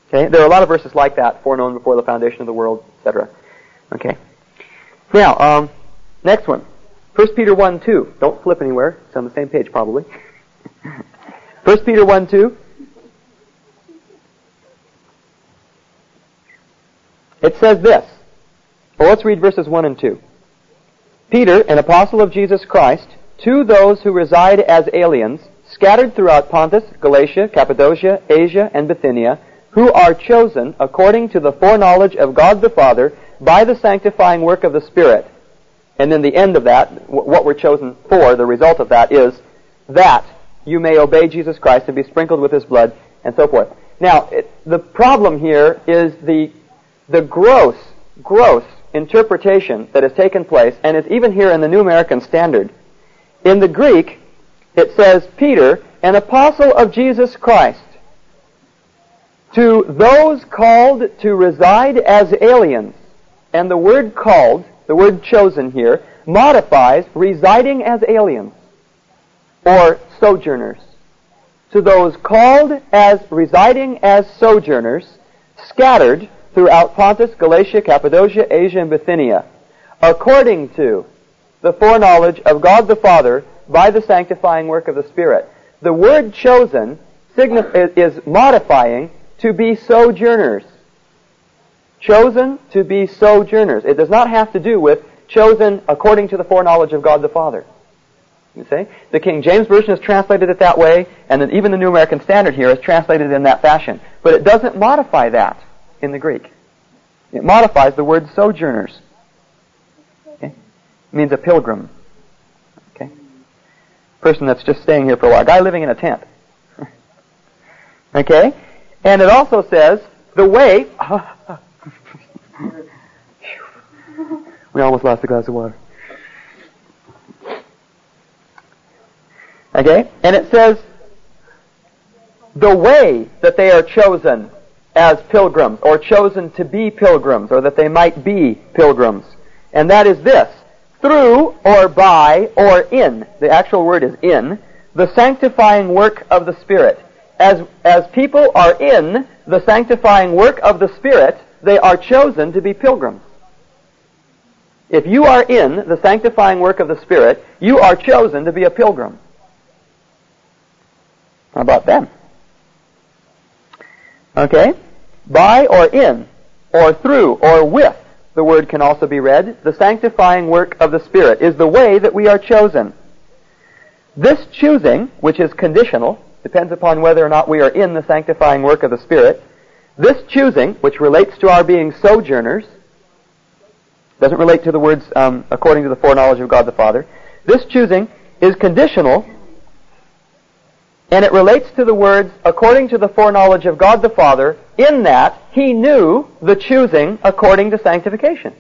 Okay? There are a lot of verses like that, foreknown before the foundation of the world, etc. Okay. Now, um, next one. 1 Peter 1, 2. Don't flip anywhere. It's on the same page, probably. 1 Peter 1, 2. It says this. Well, let's read verses 1 and 2. Peter, an apostle of Jesus Christ, to those who reside as aliens, scattered throughout Pontus, Galatia, Cappadocia, Asia, and Bithynia, who are chosen according to the foreknowledge of God the Father by the sanctifying work of the Spirit. And then the end of that, what we're chosen for, the result of that is that you may obey Jesus Christ and be sprinkled with His blood and so forth. Now, it, the problem here is the, the gross, gross interpretation that has taken place, and it's even here in the New American Standard. In the Greek, it says, Peter, an apostle of Jesus Christ, to those called to reside as aliens. And the word called, the word chosen here, modifies residing as aliens or sojourners. To those called as residing as sojourners, scattered throughout Pontus, Galatia, Cappadocia, Asia, and Bithynia, according to the foreknowledge of God the Father by the sanctifying work of the Spirit. The word chosen is modifying to be sojourners. Chosen to be sojourners. It does not have to do with chosen according to the foreknowledge of God the Father. You see? The King James Version has translated it that way, and then even the New American Standard here is translated it in that fashion. But it doesn't modify that in the Greek. It modifies the word sojourners. Okay? It means a pilgrim. Okay? Person that's just staying here for a while. A guy living in a tent. okay? And it also says the way. we almost lost a glass of water. Okay? And it says the way that they are chosen as pilgrims, or chosen to be pilgrims, or that they might be pilgrims. And that is this. Through, or by, or in, the actual word is in, the sanctifying work of the Spirit. As, as people are in the sanctifying work of the Spirit, they are chosen to be pilgrims. If you are in the sanctifying work of the Spirit, you are chosen to be a pilgrim. How about them? Okay? By or in, or through, or with, the word can also be read. The sanctifying work of the Spirit is the way that we are chosen. This choosing, which is conditional, depends upon whether or not we are in the sanctifying work of the Spirit. This choosing, which relates to our being sojourners, doesn't relate to the words um, according to the foreknowledge of God the Father. This choosing is conditional and it relates to the words, according to the foreknowledge of God the Father, in that he knew the choosing according to sanctification.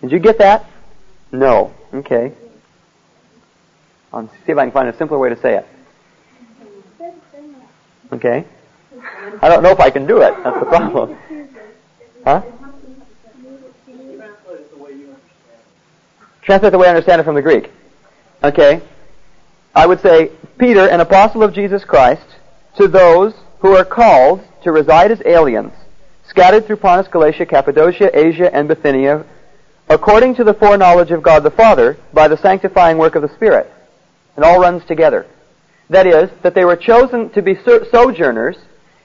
Did you get that? No. Okay. I'll see if I can find a simpler way to say it. Okay. I don't know if I can do it. That's the problem. Huh? Translate the way I understand it from the Greek. Okay? I would say, Peter, an apostle of Jesus Christ, to those who are called to reside as aliens, scattered through Pontus, Galatia, Cappadocia, Asia, and Bithynia, according to the foreknowledge of God the Father, by the sanctifying work of the Spirit. It all runs together. That is, that they were chosen to be sojourners,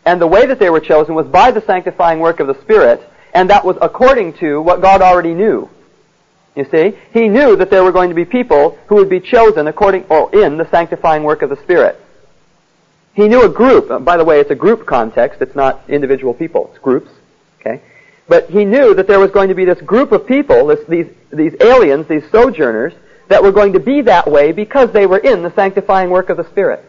and the way that they were chosen was by the sanctifying work of the Spirit, and that was according to what God already knew. You see? He knew that there were going to be people who would be chosen according, or in the sanctifying work of the Spirit. He knew a group. Uh, by the way, it's a group context. It's not individual people. It's groups. Okay? But he knew that there was going to be this group of people, this, these, these aliens, these sojourners, that were going to be that way because they were in the sanctifying work of the Spirit.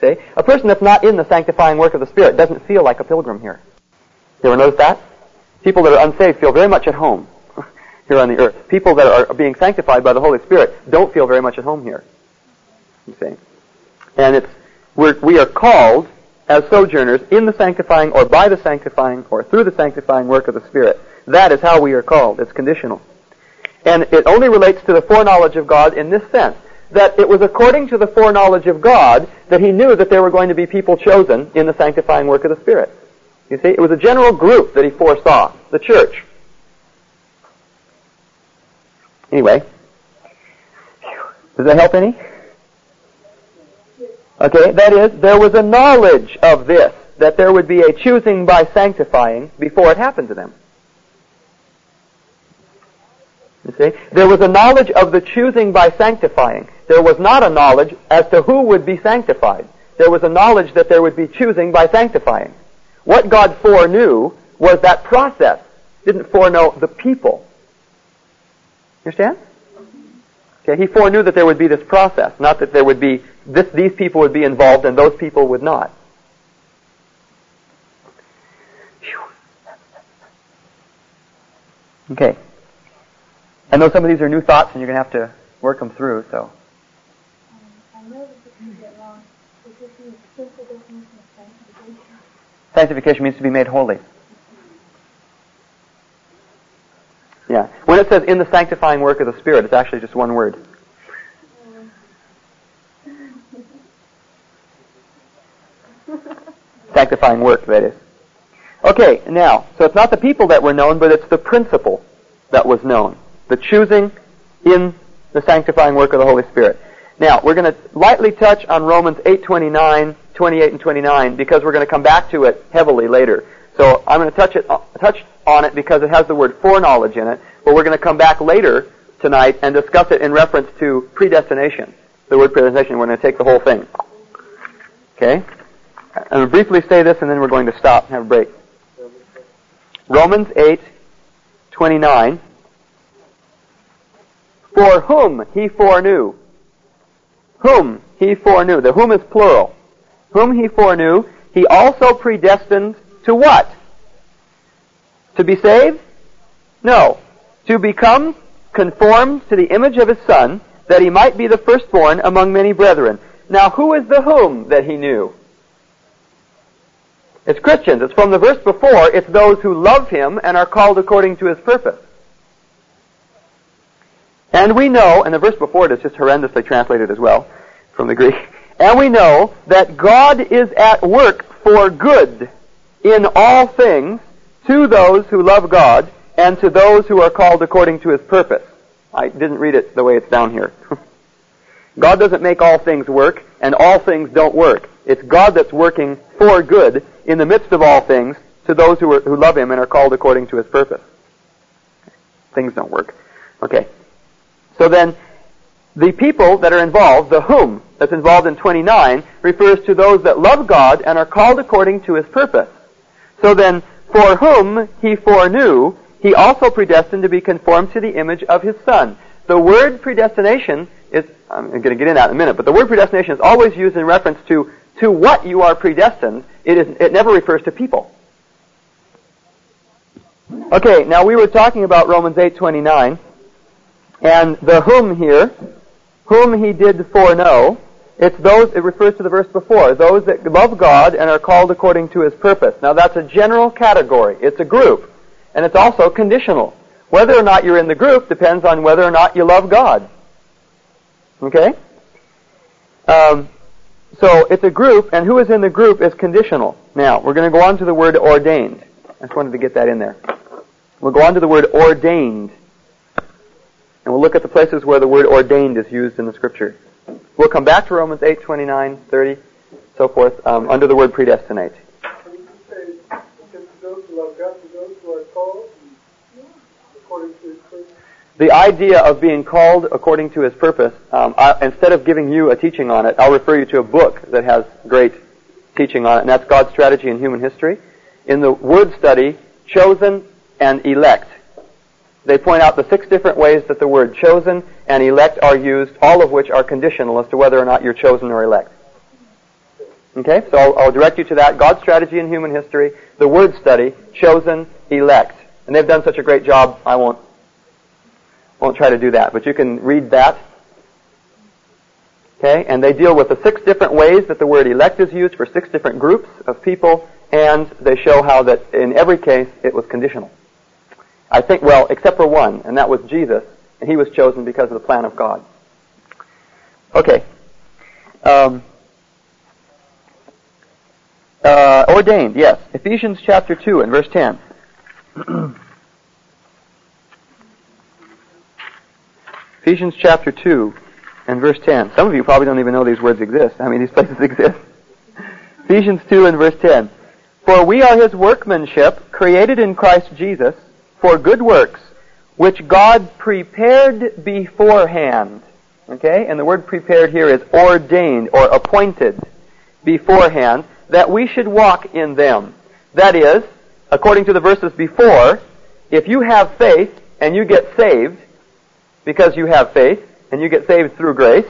See? A person that's not in the sanctifying work of the Spirit doesn't feel like a pilgrim here. You ever notice that? People that are unsaved feel very much at home here on the earth. People that are being sanctified by the Holy Spirit don't feel very much at home here. You see? And it's, we're, we are called as sojourners in the sanctifying or by the sanctifying or through the sanctifying work of the Spirit. That is how we are called. It's conditional. And it only relates to the foreknowledge of God in this sense, that it was according to the foreknowledge of God that He knew that there were going to be people chosen in the sanctifying work of the Spirit. You see, it was a general group that He foresaw, the church. Anyway, does that help any? Okay, that is, there was a knowledge of this, that there would be a choosing by sanctifying before it happened to them. You see? There was a knowledge of the choosing by sanctifying. There was not a knowledge as to who would be sanctified. there was a knowledge that there would be choosing by sanctifying. What God foreknew was that process. Didn't foreknow the people. You understand? Okay, he foreknew that there would be this process, not that there would be this, these people would be involved and those people would not. Okay. I know some of these are new thoughts and you're going to have to work them through, so. I know this is going to get wrong. Is this the simple definition sanctification? Sanctification means to be made holy. Yeah. When it says in the sanctifying work of the Spirit, it's actually just one word. sanctifying work, that is. Okay, now, so it's not the people that were known, but it's the principle that was known. The choosing in the sanctifying work of the Holy Spirit. Now, we're going to lightly touch on Romans 8:29, 28 and 29 because we're going to come back to it heavily later. So I'm going to touch it uh, touch on it because it has the word foreknowledge in it, but we're going to come back later tonight and discuss it in reference to predestination. The word predestination, we're going to take the whole thing. Okay? I'm going to briefly say this and then we're going to stop and have a break. Romans 8, 29. For whom he foreknew. Whom he foreknew. The whom is plural. Whom he foreknew, he also predestined to what? To be saved? No. To become conformed to the image of his son, that he might be the firstborn among many brethren. Now who is the whom that he knew? It's Christians. It's from the verse before. It's those who love him and are called according to his purpose. And we know, and the verse before it is just horrendously translated as well from the Greek. And we know that God is at work for good in all things to those who love God and to those who are called according to his purpose. I didn't read it the way it's down here. God doesn't make all things work, and all things don't work. It's God that's working for good in the midst of all things to those who, are, who love him and are called according to his purpose. Things don't work. Okay. So then, the people that are involved, the whom that's involved in 29, refers to those that love God and are called according to his purpose. So then, for whom he foreknew, he also predestined to be conformed to the image of his son. The word predestination is, I'm going to get into that in a minute, but the word predestination is always used in reference to, to what you are predestined. It is, it never refers to people. Okay, now we were talking about Romans 8:29, and the whom here, whom he did foreknow, it's those, it refers to the verse before, those that love God and are called according to his purpose. Now that's a general category. It's a group. And it's also conditional. Whether or not you're in the group depends on whether or not you love God. Okay? Um, so it's a group, and who is in the group is conditional. Now, we're going to go on to the word ordained. I just wanted to get that in there. We'll go on to the word ordained. And we'll look at the places where the word ordained is used in the scripture. We'll come back to Romans 8, 29, 30, so forth, um, under the word predestinate. The idea of being called according to his purpose, um, I, instead of giving you a teaching on it, I'll refer you to a book that has great teaching on it, and that's God's Strategy in Human History. In the word study, chosen and elect, they point out the six different ways that the word chosen and elect are used, all of which are conditional as to whether or not you're chosen or elect. Okay, so I'll, I'll direct you to that. God's Strategy in Human History, the word study, chosen, elect. And they've done such a great job, I won't, won't try to do that. But you can read that. Okay, and they deal with the six different ways that the word elect is used for six different groups of people, and they show how that in every case it was conditional. I think, well, except for one, and that was Jesus, and he was chosen because of the plan of God. Okay. Um, uh, ordained, yes. Ephesians chapter 2 and verse 10. Ephesians chapter 2 and verse 10. Some of you probably don't even know these words exist. I mean, these places exist. Ephesians 2 and verse 10. For we are his workmanship, created in Christ Jesus, for good works, which God prepared beforehand. Okay? And the word prepared here is ordained or appointed. beforehand that we should walk in them. That is, according to the verses before, if you have faith and you get saved because you have faith and you get saved through grace,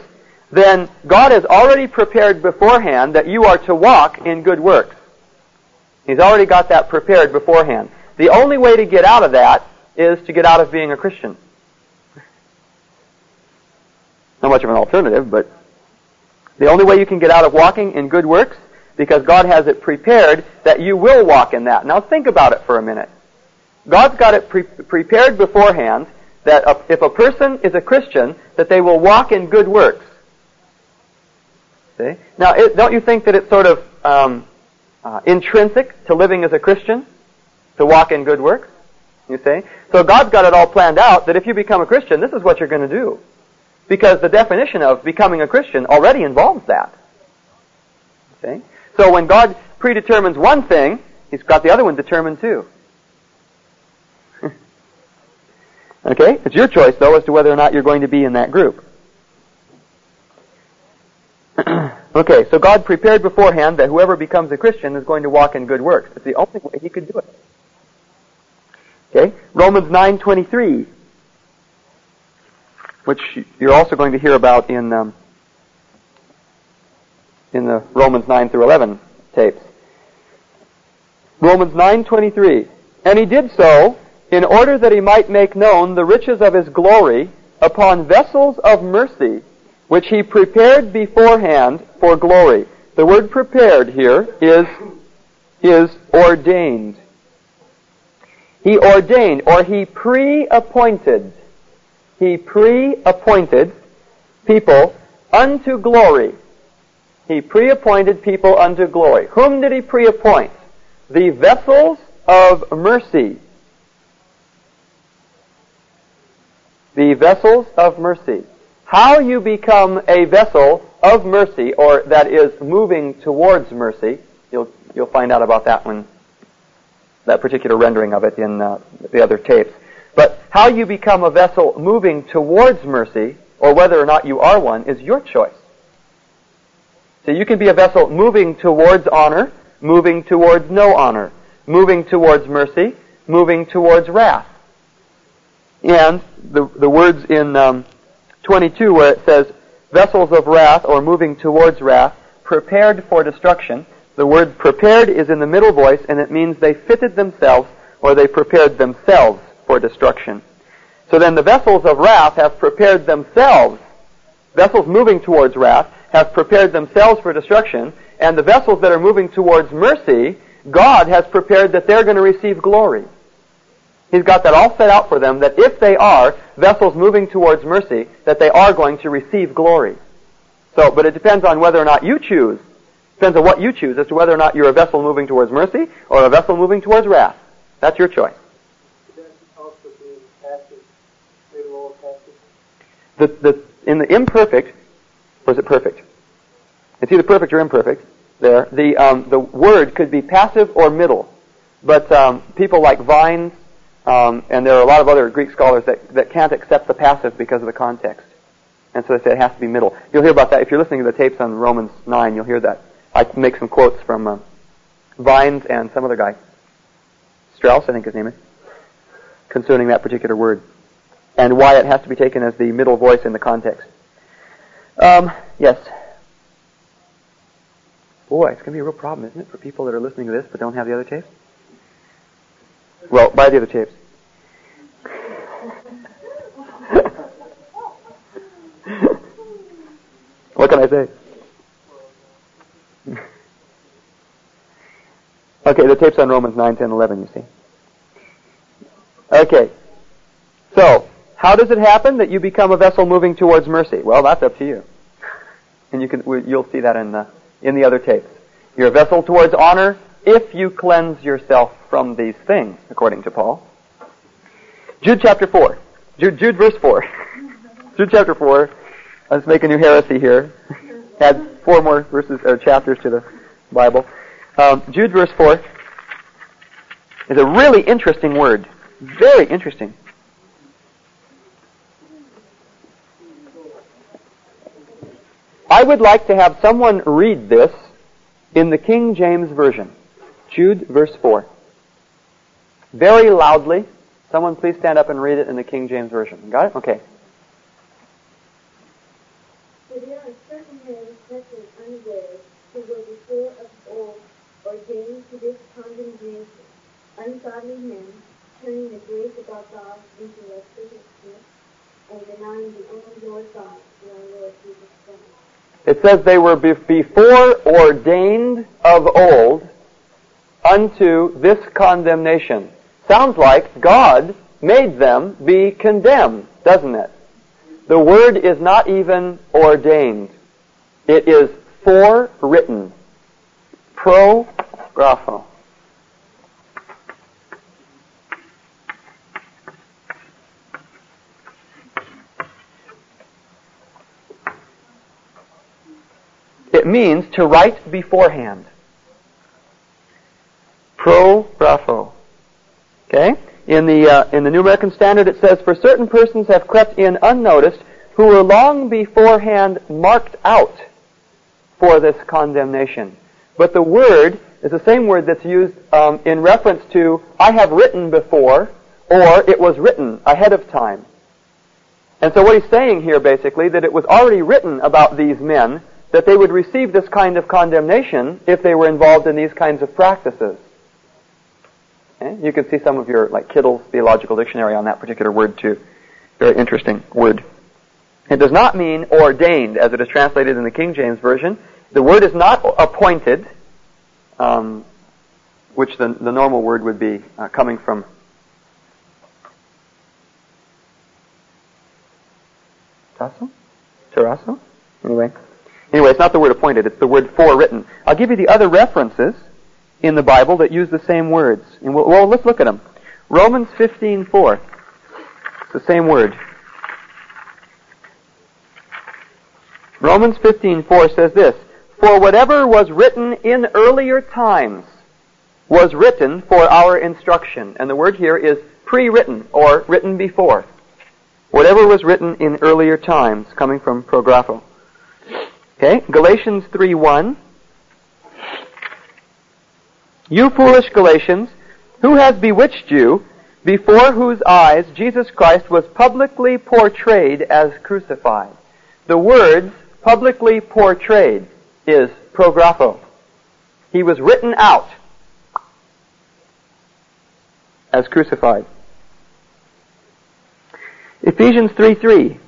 then God has already prepared beforehand that you are to walk in good works. He's already got that prepared beforehand. The only way to get out of that is to get out of being a Christian. Not much of an alternative, but the only way you can get out of walking in good works, because God has it prepared that you will walk in that. Now think about it for a minute. God's got it pre- prepared beforehand that if a person is a Christian, that they will walk in good works. See? Now, it, don't you think that it's sort of um, uh, intrinsic to living as a Christian to walk in good works? You see? So God's got it all planned out that if you become a Christian, this is what you're going to do. Because the definition of becoming a Christian already involves that. See? So when God predetermines one thing, He's got the other one determined too. okay? It's your choice though as to whether or not you're going to be in that group. okay, so God prepared beforehand that whoever becomes a Christian is going to walk in good works. It's the only way He could do it. Okay, Romans 9:23, which you're also going to hear about in um, in the Romans 9 through 11 tapes. Romans 9:23, and he did so in order that he might make known the riches of his glory upon vessels of mercy, which he prepared beforehand for glory. The word prepared here is is ordained. He ordained, or he pre-appointed, he pre-appointed people unto glory. He pre-appointed people unto glory. Whom did he pre-appoint? The vessels of mercy. The vessels of mercy. How you become a vessel of mercy, or that is moving towards mercy, you'll, you'll find out about that when that particular rendering of it in uh, the other tapes. But how you become a vessel moving towards mercy, or whether or not you are one, is your choice. So you can be a vessel moving towards honor, moving towards no honor, moving towards mercy, moving towards wrath. And the, the words in um, 22 where it says, vessels of wrath, or moving towards wrath, prepared for destruction, the word prepared is in the middle voice, and it means they fitted themselves or they prepared themselves for destruction. So then the vessels of wrath have prepared themselves. Vessels moving towards wrath have prepared themselves for destruction, and the vessels that are moving towards mercy, God has prepared that they're going to receive glory. He's got that all set out for them that if they are vessels moving towards mercy, that they are going to receive glory. So, but it depends on whether or not you choose Depends on what you choose as to whether or not you're a vessel moving towards mercy or a vessel moving towards wrath. That's your choice. The, the, in the imperfect, is it perfect? It's either perfect or imperfect. There, the um, the word could be passive or middle, but um, people like Vines, um, and there are a lot of other Greek scholars that that can't accept the passive because of the context, and so they say it has to be middle. You'll hear about that if you're listening to the tapes on Romans nine. You'll hear that I can make some quotes from uh, Vines and some other guy, Strauss, I think his name is, concerning that particular word, and why it has to be taken as the middle voice in the context. Um, yes. Boy, it's going to be a real problem, isn't it, for people that are listening to this but don't have the other tapes? Well, buy the other tapes. what can I say? Okay, the tape's on Romans 9, 10, 11, you see. Okay. So, how does it happen that you become a vessel moving towards mercy? Well, that's up to you. And you can, you'll see that in the, in the other tapes. You're a vessel towards honor if you cleanse yourself from these things, according to Paul. Jude chapter 4. Jude, Jude verse 4. Jude chapter 4. Let's make a new heresy here. Add four more verses or chapters to the Bible. Um, Jude verse 4 is a really interesting word. Very interesting. I would like to have someone read this in the King James Version. Jude, verse 4. Very loudly. Someone please stand up and read it in the King James Version. Got it? Okay. For there are certain men present unawares who were before of old ordained to condemnation, ungodly men, turning the grace of our God into and denying the only Lord God Lord Jesus Christ. It says they were be- before ordained of old unto this condemnation. Sounds like God made them be condemned, doesn't it? The word is not even ordained. It is forewritten. Pro grapho. It means to write beforehand. Pro grapho. Okay? In the, uh, in the New American Standard it says, For certain persons have crept in unnoticed who were long beforehand marked out for this condemnation. But the word is the same word that's used um, in reference to, I have written before, or it was written ahead of time. And so what he's saying here basically, that it was already written about these men, that they would receive this kind of condemnation if they were involved in these kinds of practices. Okay? You can see some of your, like Kittel's Theological Dictionary on that particular word too. Very interesting word. It does not mean ordained as it is translated in the King James Version. The word is not appointed, um, which the, the normal word would be uh, coming from Tasso? Tarasso? Anyway. Anyway, it's not the word appointed, it's the word forewritten. I'll give you the other references in the Bible that use the same words. And we'll, well let's look at them. Romans 15:4. It's the same word. Romans 15:4 says this, "For whatever was written in earlier times was written for our instruction." And the word here is pre-written or written before. Whatever was written in earlier times, coming from prographo. Okay, Galatians 3:1. You foolish Galatians, who has bewitched you, before whose eyes Jesus Christ was publicly portrayed as crucified? The words publicly portrayed is prographo. He was written out as crucified. Ephesians 3 3.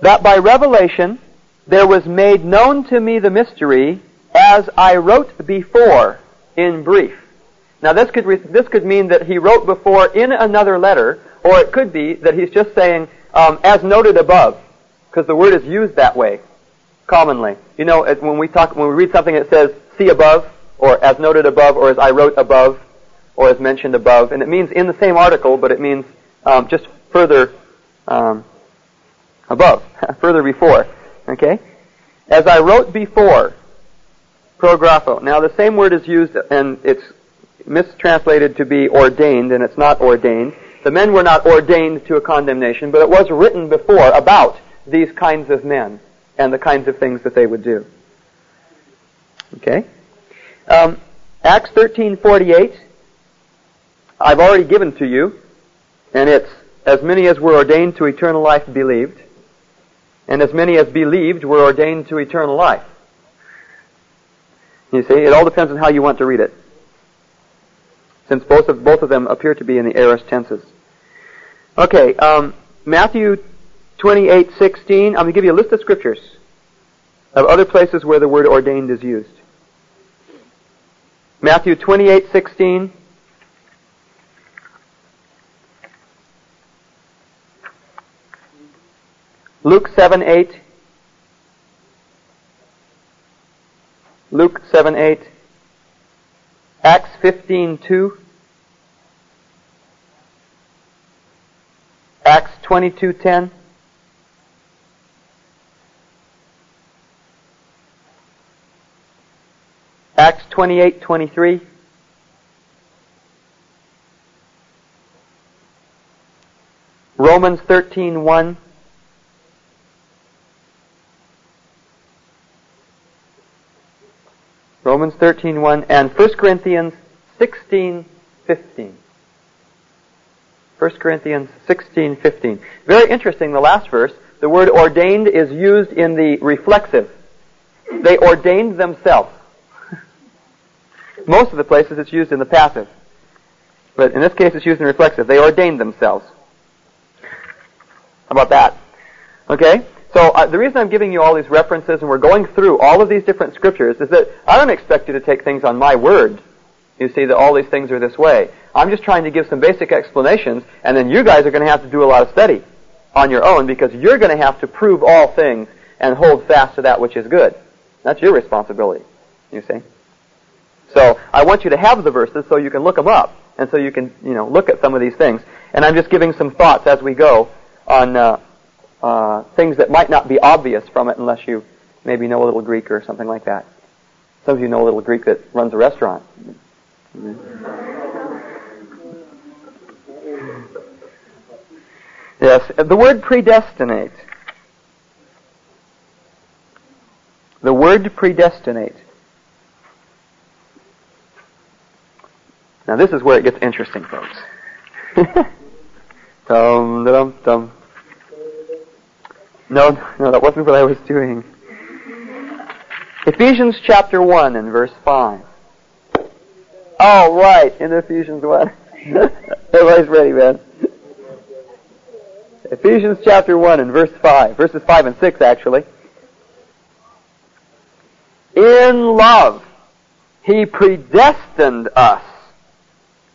That by revelation there was made known to me the mystery as I wrote before in brief. Now this could, re- this could mean that he wrote before in another letter, or it could be that he's just saying, um, as noted above, because the word is used that way commonly. You know, when we talk, when we read something, that says "see above," or "as noted above," or "as I wrote above," or "as mentioned above," and it means in the same article, but it means um, just further um, above, further before. Okay, as I wrote before, prographo. Now the same word is used, and it's mistranslated to be ordained, and it's not ordained. The men were not ordained to a condemnation, but it was written before about these kinds of men and the kinds of things that they would do. Okay? Um, Acts 13:48. I've already given to you, and it's as many as were ordained to eternal life believed, and as many as believed were ordained to eternal life. You see, it all depends on how you want to read it since both of both of them appear to be in the aorist tenses. Okay, um, Matthew 28:16. I'm going to give you a list of scriptures of other places where the word ordained is used. Matthew 28:16. Luke 7:8. Luke 7:8. Acts 15:2 Acts 22:10 Acts 28:23 Romans 13:1 Romans 13:1 and 1 Corinthians 16:15. 1 Corinthians 16:15. Very interesting the last verse. The word ordained is used in the reflexive. They ordained themselves. Most of the places it's used in the passive. But in this case it's used in reflexive. They ordained themselves. How about that? Okay? So uh, the reason I'm giving you all these references and we're going through all of these different scriptures is that I don't expect you to take things on my word. You see that all these things are this way. I'm just trying to give some basic explanations and then you guys are going to have to do a lot of study on your own because you're going to have to prove all things and hold fast to that which is good. That's your responsibility. You see? So I want you to have the verses so you can look them up and so you can, you know, look at some of these things. And I'm just giving some thoughts as we go on uh, uh, things that might not be obvious from it unless you maybe know a little Greek or something like that. Some of you know a little Greek that runs a restaurant. Yes, the word predestinate. The word predestinate. Now this is where it gets interesting, folks. dum dum dum. No, no, that wasn't what I was doing. Ephesians chapter 1 and verse 5. Oh, right, in Ephesians 1. Everybody's ready, man. Ephesians chapter 1 and verse 5. Verses 5 and 6, actually. In love, He predestined us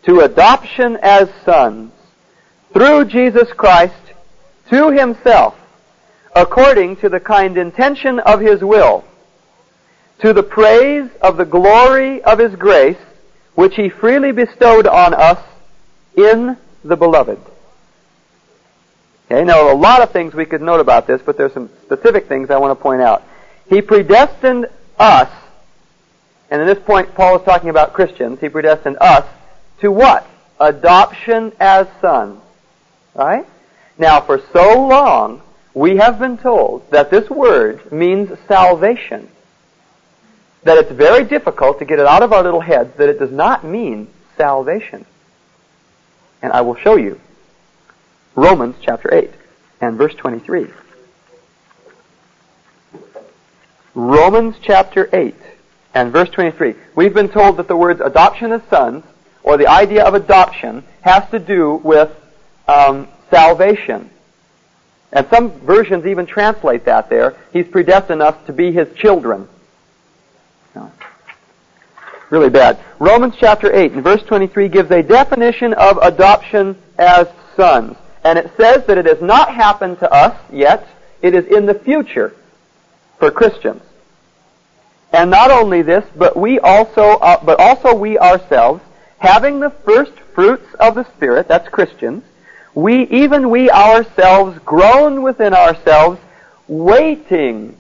to adoption as sons through Jesus Christ to Himself according to the kind intention of His will, to the praise of the glory of His grace, which He freely bestowed on us in the Beloved. Okay, now a lot of things we could note about this, but there's some specific things I want to point out. He predestined us, and in this point Paul is talking about Christians, he predestined us to what? Adoption as sons. Right? Now for so long, we have been told that this word means salvation. That it's very difficult to get it out of our little heads that it does not mean salvation. And I will show you. Romans chapter 8 and verse 23. Romans chapter 8 and verse 23. We've been told that the words adoption as sons, or the idea of adoption, has to do with um, salvation. And some versions even translate that there. He's predestined us to be His children. Really bad. Romans chapter 8 and verse 23 gives a definition of adoption as sons. And it says that it has not happened to us yet. It is in the future for Christians. And not only this, but we also, uh, but also we ourselves, having the first fruits of the Spirit, that's Christians, we, even we ourselves, groan within ourselves, waiting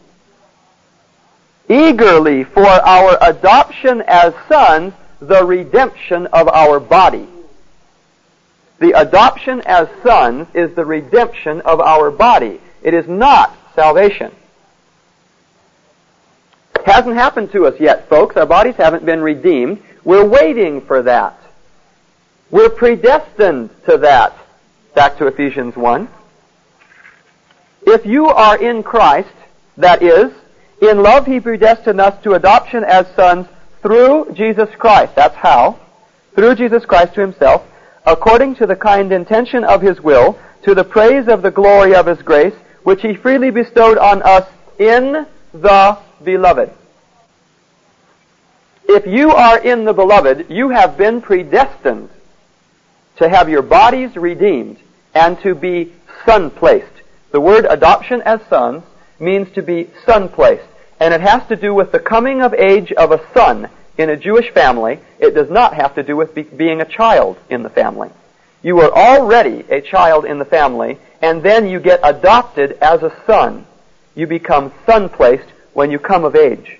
eagerly for our adoption as sons, the redemption of our body. The adoption as sons is the redemption of our body. It is not salvation. It Hasn't happened to us yet, folks. Our bodies haven't been redeemed. We're waiting for that. We're predestined to that. Back to Ephesians 1. If you are in Christ, that is, in love he predestined us to adoption as sons through Jesus Christ. That's how. Through Jesus Christ to himself, according to the kind intention of his will, to the praise of the glory of his grace, which he freely bestowed on us in the beloved. If you are in the beloved, you have been predestined to have your bodies redeemed and to be son placed. The word adoption as sons means to be son placed. And it has to do with the coming of age of a son in a Jewish family. It does not have to do with be- being a child in the family. You are already a child in the family, and then you get adopted as a son. You become son placed when you come of age.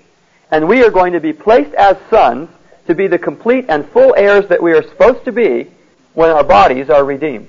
And we are going to be placed as sons to be the complete and full heirs that we are supposed to be when our bodies are redeemed.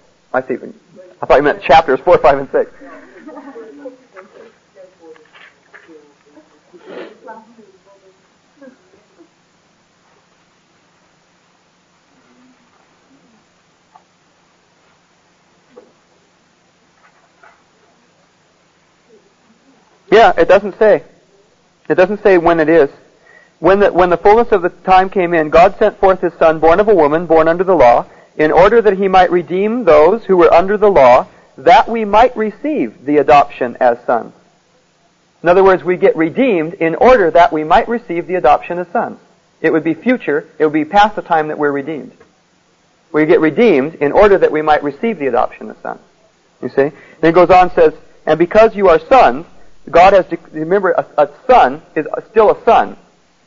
I see. I thought you meant chapters 4, 5, and 6. Yeah, it doesn't say. It doesn't say when it is. When the, when the fullness of the time came in, God sent forth his son, born of a woman, born under the law, in order that he might redeem those who were under the law, that we might receive the adoption as sons. In other words, we get redeemed in order that we might receive the adoption as sons. It would be future, it would be past the time that we're redeemed. We get redeemed in order that we might receive the adoption as sons. You see? Then it goes on and says, and because you are sons, God has, de- remember, a, a son is still a son.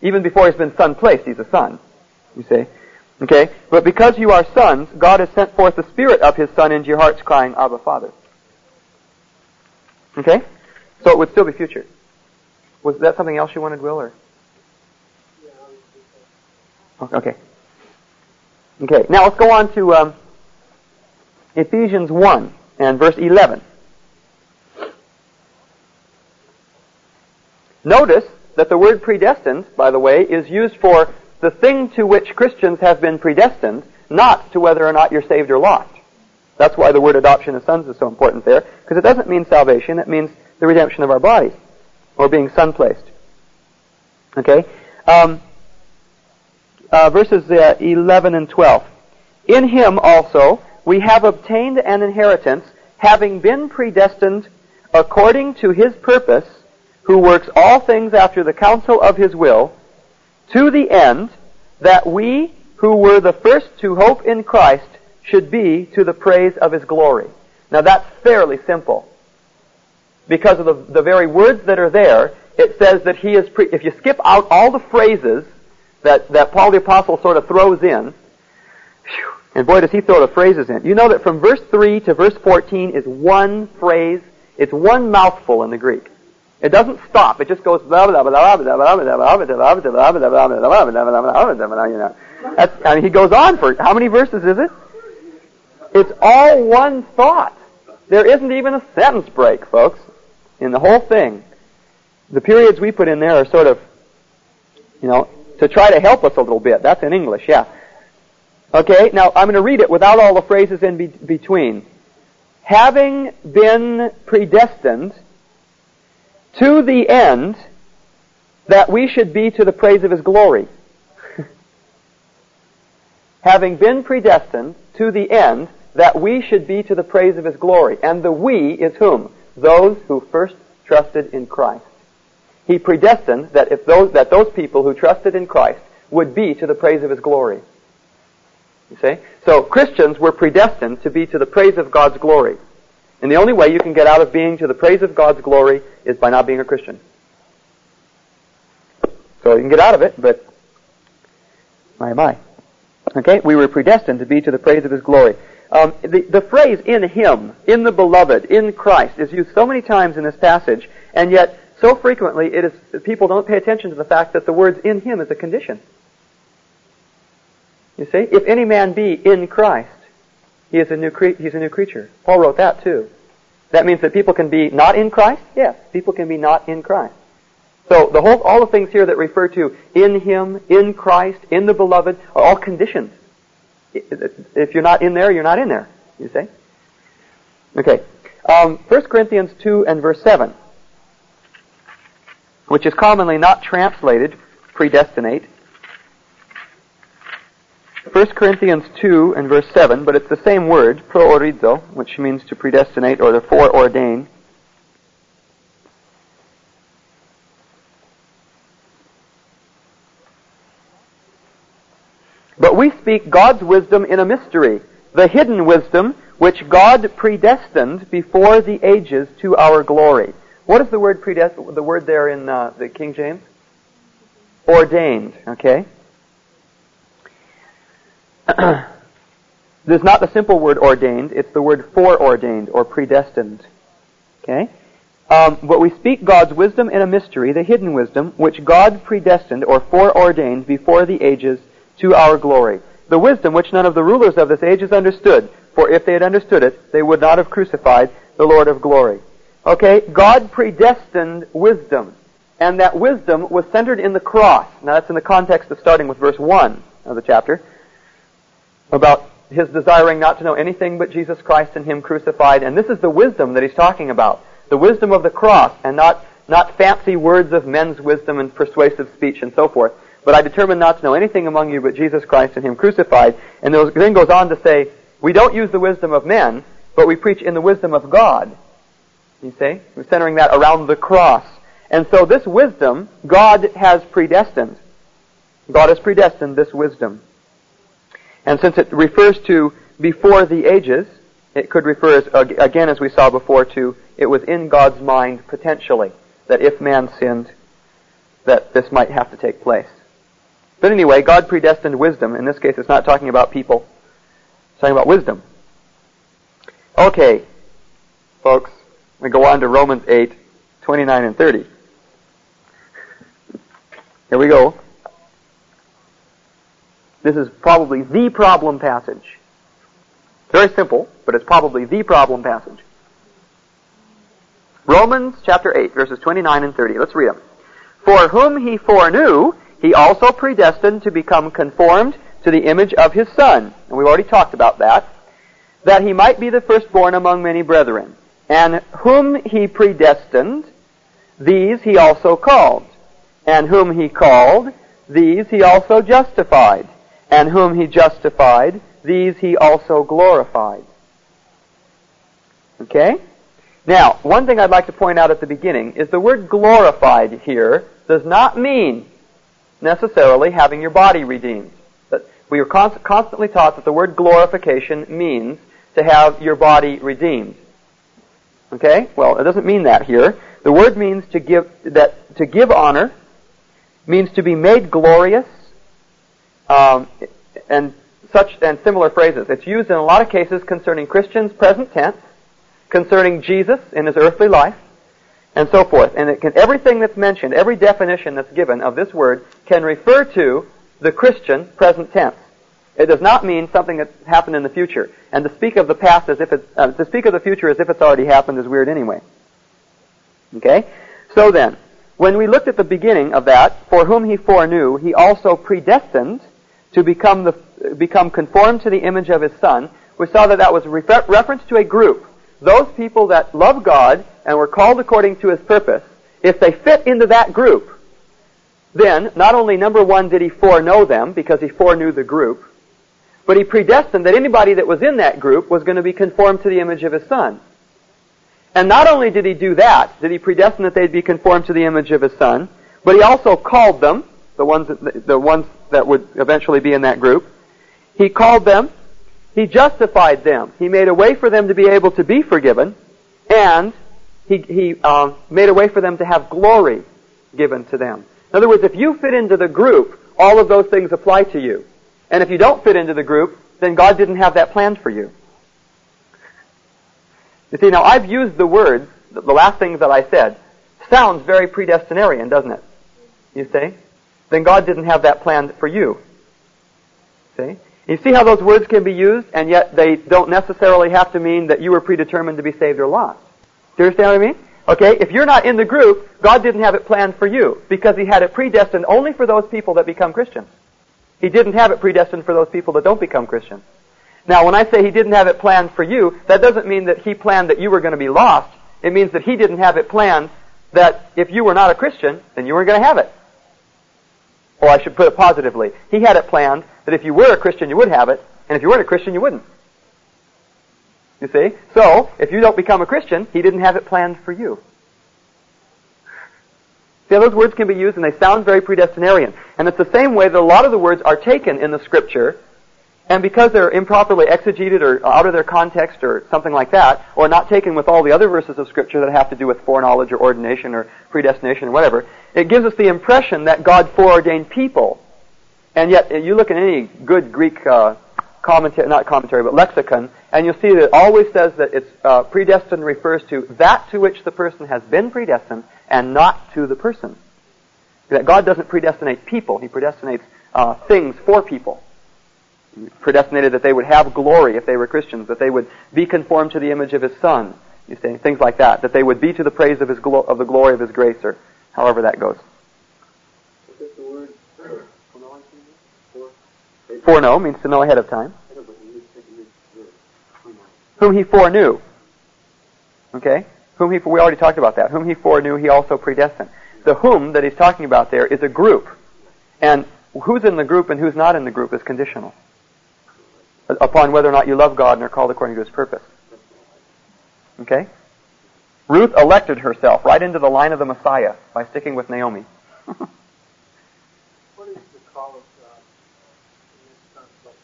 Even before he's been son placed, he's a son. You see? Okay? But because you are sons, God has sent forth the Spirit of His Son into your hearts crying, Abba, Father. Okay? So it would still be future. Was that something else you wanted, Will, or? Okay. Okay. Now let's go on to um, Ephesians 1 and verse 11. Notice that the word predestined, by the way, is used for the thing to which Christians have been predestined, not to whether or not you're saved or lost. That's why the word adoption of sons is so important there, because it doesn't mean salvation, it means the redemption of our bodies, or being son placed. Okay? Um, uh, verses uh, 11 and 12. In him also we have obtained an inheritance, having been predestined according to his purpose, who works all things after the counsel of his will, to the end that we who were the first to hope in Christ should be to the praise of his glory. Now that's fairly simple. Because of the, the very words that are there, it says that he is, pre- if you skip out all the phrases that, that Paul the Apostle sort of throws in, and boy does he throw the phrases in. You know that from verse 3 to verse 14 is one phrase, it's one mouthful in the Greek. It doesn't stop. It just goes blah blah blah blah blah blah blah blah blah. That's, mean, he goes on for how many verses is it? It's all one thought. There isn't even a sentence break, folks, in the whole thing. The periods we put in there are sort of, you know, to try to help us a little bit. That's in English, yeah. Okay, now I'm going to read it without all the phrases in be- between. Having been predestined to the end that we should be to the praise of His glory. Having been predestined to the end that we should be to the praise of His glory. And the we is whom? Those who first trusted in Christ. He predestined that if those, that those people who trusted in Christ would be to the praise of His glory. You see? So Christians were predestined to be to the praise of God's glory. And the only way you can get out of being to the praise of God's glory is by not being a Christian. So you can get out of it, but my my. Okay, we were predestined to be to the praise of His glory. Um, the, the phrase "in Him," "in the Beloved," "in Christ" is used so many times in this passage, and yet so frequently it is people don't pay attention to the fact that the words "in Him" is a condition. You see, if any man be in Christ, he is a new cre- he's a new creature. Paul wrote that too. That means that people can be not in Christ? Yes, people can be not in Christ. So the whole, all the things here that refer to in Him, in Christ, in the Beloved, are all conditions. If you're not in there, you're not in there. You see? Okay. Um, 1 Corinthians 2 and verse 7, which is commonly not translated predestinate. 1 Corinthians 2 and verse 7, but it's the same word, proorizo, which means to predestinate or to foreordain. But we speak God's wisdom in a mystery, the hidden wisdom which God predestined before the ages to our glory. What is the word the word there in uh, the King James? ordained, okay? There's not the simple word ordained, it's the word foreordained or predestined. Okay? Um, but we speak God's wisdom in a mystery, the hidden wisdom, which God predestined or foreordained before the ages to our glory. The wisdom which none of the rulers of this age has understood, for if they had understood it, they would not have crucified the Lord of glory. Okay? God predestined wisdom. And that wisdom was centered in the cross. Now that's in the context of starting with verse 1 of the chapter. About his desiring not to know anything but Jesus Christ and Him crucified. And this is the wisdom that he's talking about. The wisdom of the cross and not, not fancy words of men's wisdom and persuasive speech and so forth. But I determined not to know anything among you but Jesus Christ and Him crucified. And then goes on to say, we don't use the wisdom of men, but we preach in the wisdom of God. You see? We're centering that around the cross. And so this wisdom, God has predestined. God has predestined this wisdom. And since it refers to before the ages, it could refer, as, again, as we saw before, to it was in God's mind potentially that if man sinned, that this might have to take place. But anyway, God predestined wisdom. In this case, it's not talking about people. It's talking about wisdom. Okay, folks, we go on to Romans 8, 29 and 30. Here we go. This is probably the problem passage. Very simple, but it's probably the problem passage. Romans chapter 8, verses 29 and 30. Let's read them. For whom he foreknew, he also predestined to become conformed to the image of his Son. And we've already talked about that. That he might be the firstborn among many brethren. And whom he predestined, these he also called. And whom he called, these he also justified and whom he justified, these he also glorified. Okay? Now, one thing I'd like to point out at the beginning is the word glorified here does not mean necessarily having your body redeemed. But we are const- constantly taught that the word glorification means to have your body redeemed. Okay? Well, it doesn't mean that here. The word means to give that to give honor means to be made glorious um, and such and similar phrases. It's used in a lot of cases concerning Christians present tense, concerning Jesus in his earthly life, and so forth. And it can, everything that's mentioned, every definition that's given of this word can refer to the Christian present tense. It does not mean something that happened in the future. And to speak of the past as if it's, uh, to speak of the future as if it's already happened is weird anyway. Okay? So then, when we looked at the beginning of that, for whom he foreknew, he also predestined to become, the, become conformed to the image of his son, we saw that that was refer- reference to a group. Those people that love God and were called according to his purpose, if they fit into that group, then not only number one did he foreknow them because he foreknew the group, but he predestined that anybody that was in that group was going to be conformed to the image of his son. And not only did he do that, did he predestine that they'd be conformed to the image of his son, but he also called them, the ones that, the ones that would eventually be in that group. He called them. He justified them. He made a way for them to be able to be forgiven, and he, he um, made a way for them to have glory given to them. In other words, if you fit into the group, all of those things apply to you. And if you don't fit into the group, then God didn't have that planned for you. You see, now I've used the words, the last things that I said, sounds very predestinarian, doesn't it? You see? Then God didn't have that planned for you. See? You see how those words can be used, and yet they don't necessarily have to mean that you were predetermined to be saved or lost. Do you understand what I mean? Okay, if you're not in the group, God didn't have it planned for you, because He had it predestined only for those people that become Christians. He didn't have it predestined for those people that don't become Christians. Now, when I say He didn't have it planned for you, that doesn't mean that He planned that you were going to be lost. It means that He didn't have it planned that if you were not a Christian, then you weren't going to have it. Or I should put it positively. He had it planned that if you were a Christian, you would have it, and if you weren't a Christian, you wouldn't. You see? So, if you don't become a Christian, He didn't have it planned for you. See those words can be used and they sound very predestinarian. And it's the same way that a lot of the words are taken in the scripture And because they're improperly exegeted or out of their context or something like that, or not taken with all the other verses of Scripture that have to do with foreknowledge or ordination or predestination or whatever, it gives us the impression that God foreordained people. And yet, you look at any good Greek uh, commentary, not commentary, but lexicon, and you'll see that it always says that it's uh, predestined refers to that to which the person has been predestined and not to the person. That God doesn't predestinate people; He predestinates uh, things for people predestinated that they would have glory if they were Christians, that they would be conformed to the image of His Son. You see, things like that. That they would be to the praise of His glo- of the glory of His grace, or however that goes. Foreknow means to know ahead of time. Whom He foreknew. Okay? Whom He, we already talked about that. Whom He foreknew, He also predestined. The whom that He's talking about there is a group. And who's in the group and who's not in the group is conditional upon whether or not you love God and are called according to His purpose. Okay? Ruth elected herself right into the line of the Messiah by sticking with Naomi. What is the call of God in this context?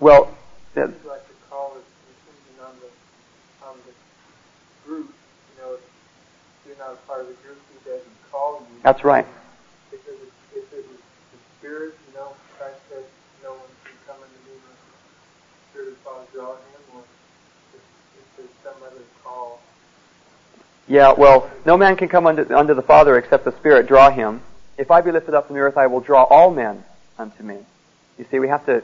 well, It seems like the call is contingent on the on the group. You know, if you're not a part of the group, He doesn't call you. that's right. If it was, if it was the Spirit, you know, Christ said, no one can come into me unless the Spirit of the Father draw him, or if, if there's some other call. Yeah, well, no man can come unto, unto the Father except the Spirit draw him. If I be lifted up from the earth, I will draw all men unto me. You see, we have to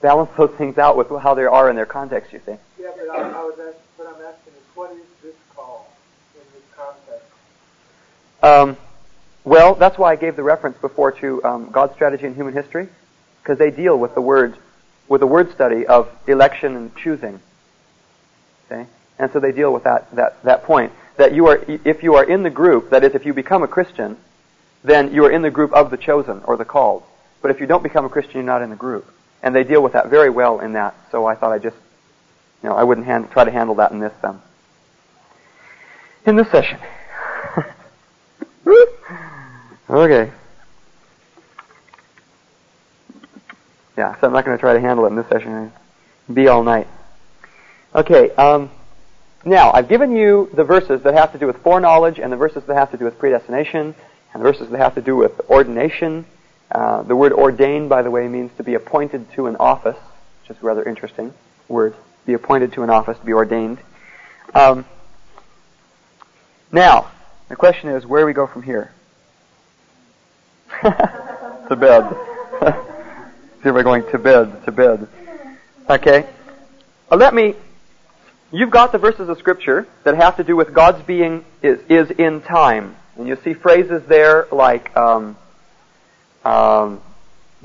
balance those things out with how they are in their context, you see. Yeah, but I, I was asked, what I'm asking is, what is this call in this context? Um, well, that's why I gave the reference before to um, God's strategy in human history, because they deal with the word, with a word study of election and choosing. Okay, and so they deal with that that that point that you are, if you are in the group, that is, if you become a Christian, then you are in the group of the chosen or the called. But if you don't become a Christian, you're not in the group, and they deal with that very well in that. So I thought I just, you know, I wouldn't hand, try to handle that in this um, in this session. Okay. Yeah, so I'm not going to try to handle it in this session. Be all night. Okay. Um, now I've given you the verses that have to do with foreknowledge, and the verses that have to do with predestination, and the verses that have to do with ordination. Uh, the word ordained, by the way, means to be appointed to an office, which is rather interesting word. Be appointed to an office, to be ordained. Um, now, the question is, where do we go from here? to bed. We're going to bed, to bed. Okay. Uh, let me. You've got the verses of Scripture that have to do with God's being is, is in time, and you see phrases there like um, um,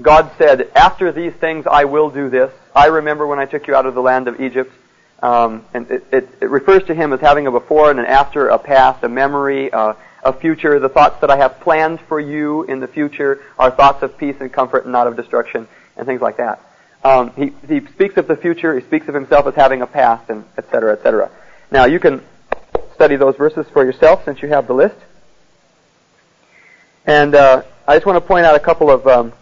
God said, "After these things, I will do this." I remember when I took you out of the land of Egypt. Um, and it, it, it refers to him as having a before and an after, a past, a memory, uh, a future. The thoughts that I have planned for you in the future are thoughts of peace and comfort and not of destruction, and things like that. Um, he, he speaks of the future. He speaks of himself as having a past, and et cetera, et cetera. Now you can study those verses for yourself since you have the list. And uh, I just want to point out a couple of um,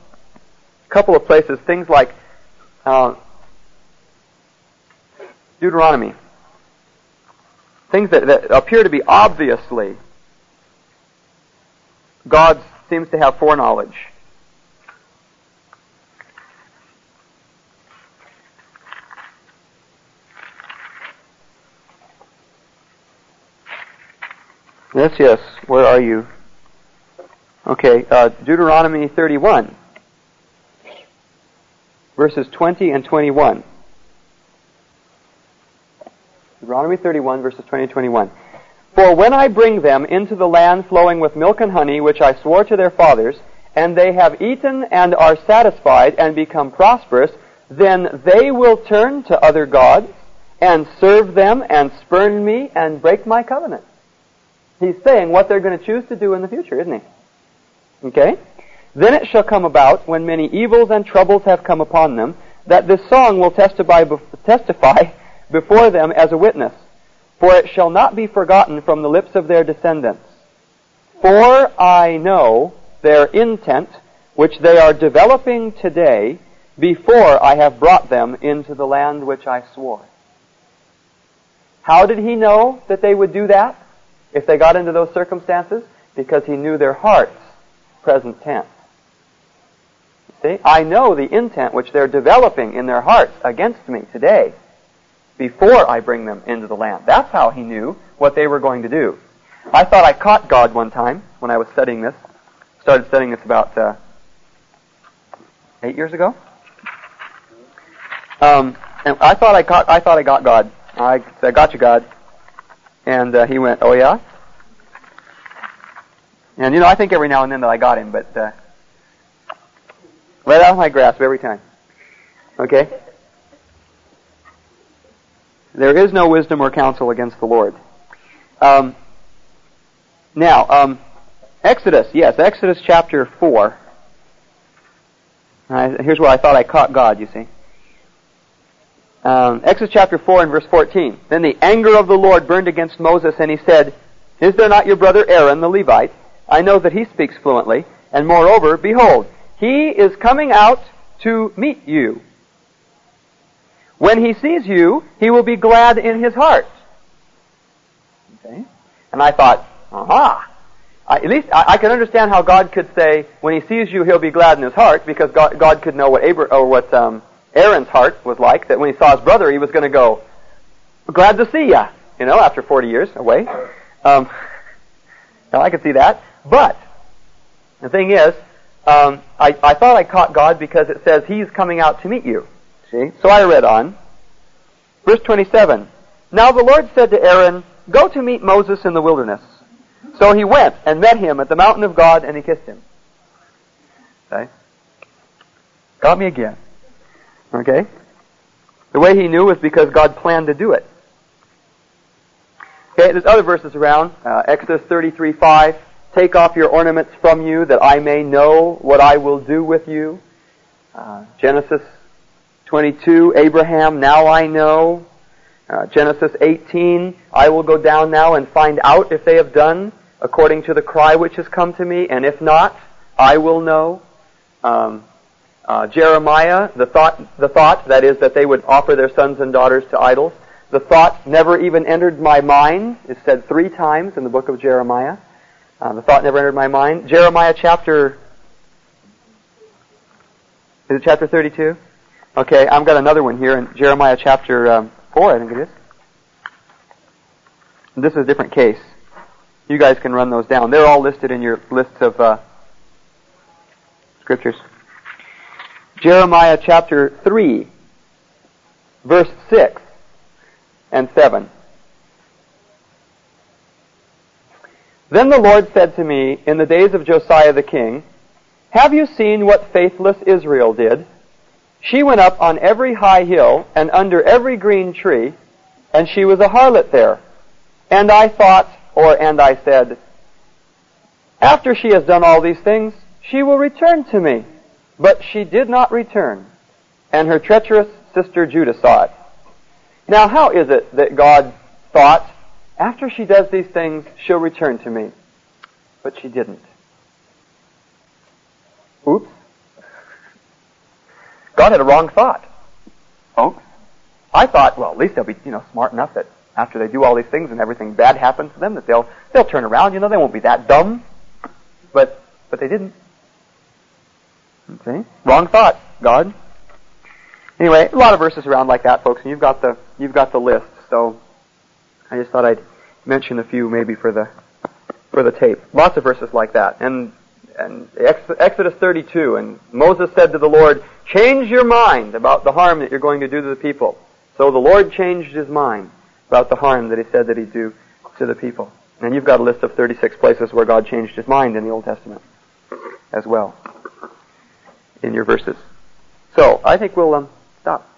couple of places. Things like uh, Deuteronomy. Things that, that appear to be obviously God seems to have foreknowledge. Yes, yes. Where are you? Okay, uh, Deuteronomy 31, verses 20 and 21. Deuteronomy 31, verses 20 and 21. For when I bring them into the land flowing with milk and honey, which I swore to their fathers, and they have eaten and are satisfied and become prosperous, then they will turn to other gods and serve them and spurn me and break my covenant. He's saying what they're going to choose to do in the future, isn't he? Okay? Then it shall come about, when many evils and troubles have come upon them, that this song will testify, testify before them as a witness. For it shall not be forgotten from the lips of their descendants. For I know their intent, which they are developing today, before I have brought them into the land which I swore. How did he know that they would do that if they got into those circumstances? Because he knew their hearts, present tense. See, I know the intent which they're developing in their hearts against me today before I bring them into the land. That's how he knew what they were going to do. I thought I caught God one time when I was studying this. Started studying this about uh, eight years ago. Um, and I thought I caught. I thought I got God. I said, "Got you, God," and uh, he went, "Oh yeah." And you know, I think every now and then that I got him, but uh, right out of my grasp every time. Okay. There is no wisdom or counsel against the Lord. Um, now, um, Exodus, yes, Exodus chapter 4. Uh, here's where I thought I caught God, you see. Um, Exodus chapter 4 and verse 14. Then the anger of the Lord burned against Moses, and he said, Is there not your brother Aaron the Levite? I know that he speaks fluently, and moreover, behold, he is coming out to meet you. When he sees you, he will be glad in his heart. Okay? And I thought, aha! I, at least I, I, can understand how God could say, when he sees you, he'll be glad in his heart, because God, God could know what Abra- or what um, Aaron's heart was like. That when he saw his brother, he was going to go, "Glad to see ya," you know, after 40 years away. Um, now I could see that, but the thing is, um, I, I thought I caught God because it says He's coming out to meet you. See? So I read on. Verse 27. Now the Lord said to Aaron, Go to meet Moses in the wilderness. So he went and met him at the mountain of God and he kissed him. Okay? Got me again. Okay? The way he knew was because God planned to do it. Okay, there's other verses around. Uh, Exodus 33, 5. Take off your ornaments from you that I may know what I will do with you. Uh, Genesis 22, Abraham, now I know. Uh, Genesis 18, I will go down now and find out if they have done according to the cry which has come to me, and if not, I will know. Um, uh, Jeremiah, the thought, the thought that is that they would offer their sons and daughters to idols. The thought never even entered my mind is said three times in the book of Jeremiah. Uh, the thought never entered my mind. Jeremiah chapter, is it chapter 32? Okay, I've got another one here in Jeremiah chapter um, 4, I think it is. This is a different case. You guys can run those down. They're all listed in your list of uh, scriptures. Jeremiah chapter 3, verse 6 and 7. Then the Lord said to me in the days of Josiah the king, Have you seen what faithless Israel did? She went up on every high hill and under every green tree, and she was a harlot there. And I thought, or and I said, After she has done all these things, she will return to me. But she did not return, and her treacherous sister Judah saw it. Now how is it that God thought, after she does these things, she'll return to me? But she didn't. Oops. God had a wrong thought. Folks. I thought, well, at least they'll be, you know, smart enough that after they do all these things and everything bad happens to them, that they'll they'll turn around. You know, they won't be that dumb. But but they didn't. See, wrong thought, God. Anyway, a lot of verses around like that, folks, and you've got the you've got the list. So I just thought I'd mention a few maybe for the for the tape. Lots of verses like that, and and Exodus 32, and Moses said to the Lord, change your mind about the harm that you're going to do to the people. So the Lord changed his mind about the harm that he said that he'd do to the people. And you've got a list of 36 places where God changed his mind in the Old Testament as well in your verses. So I think we'll um, stop.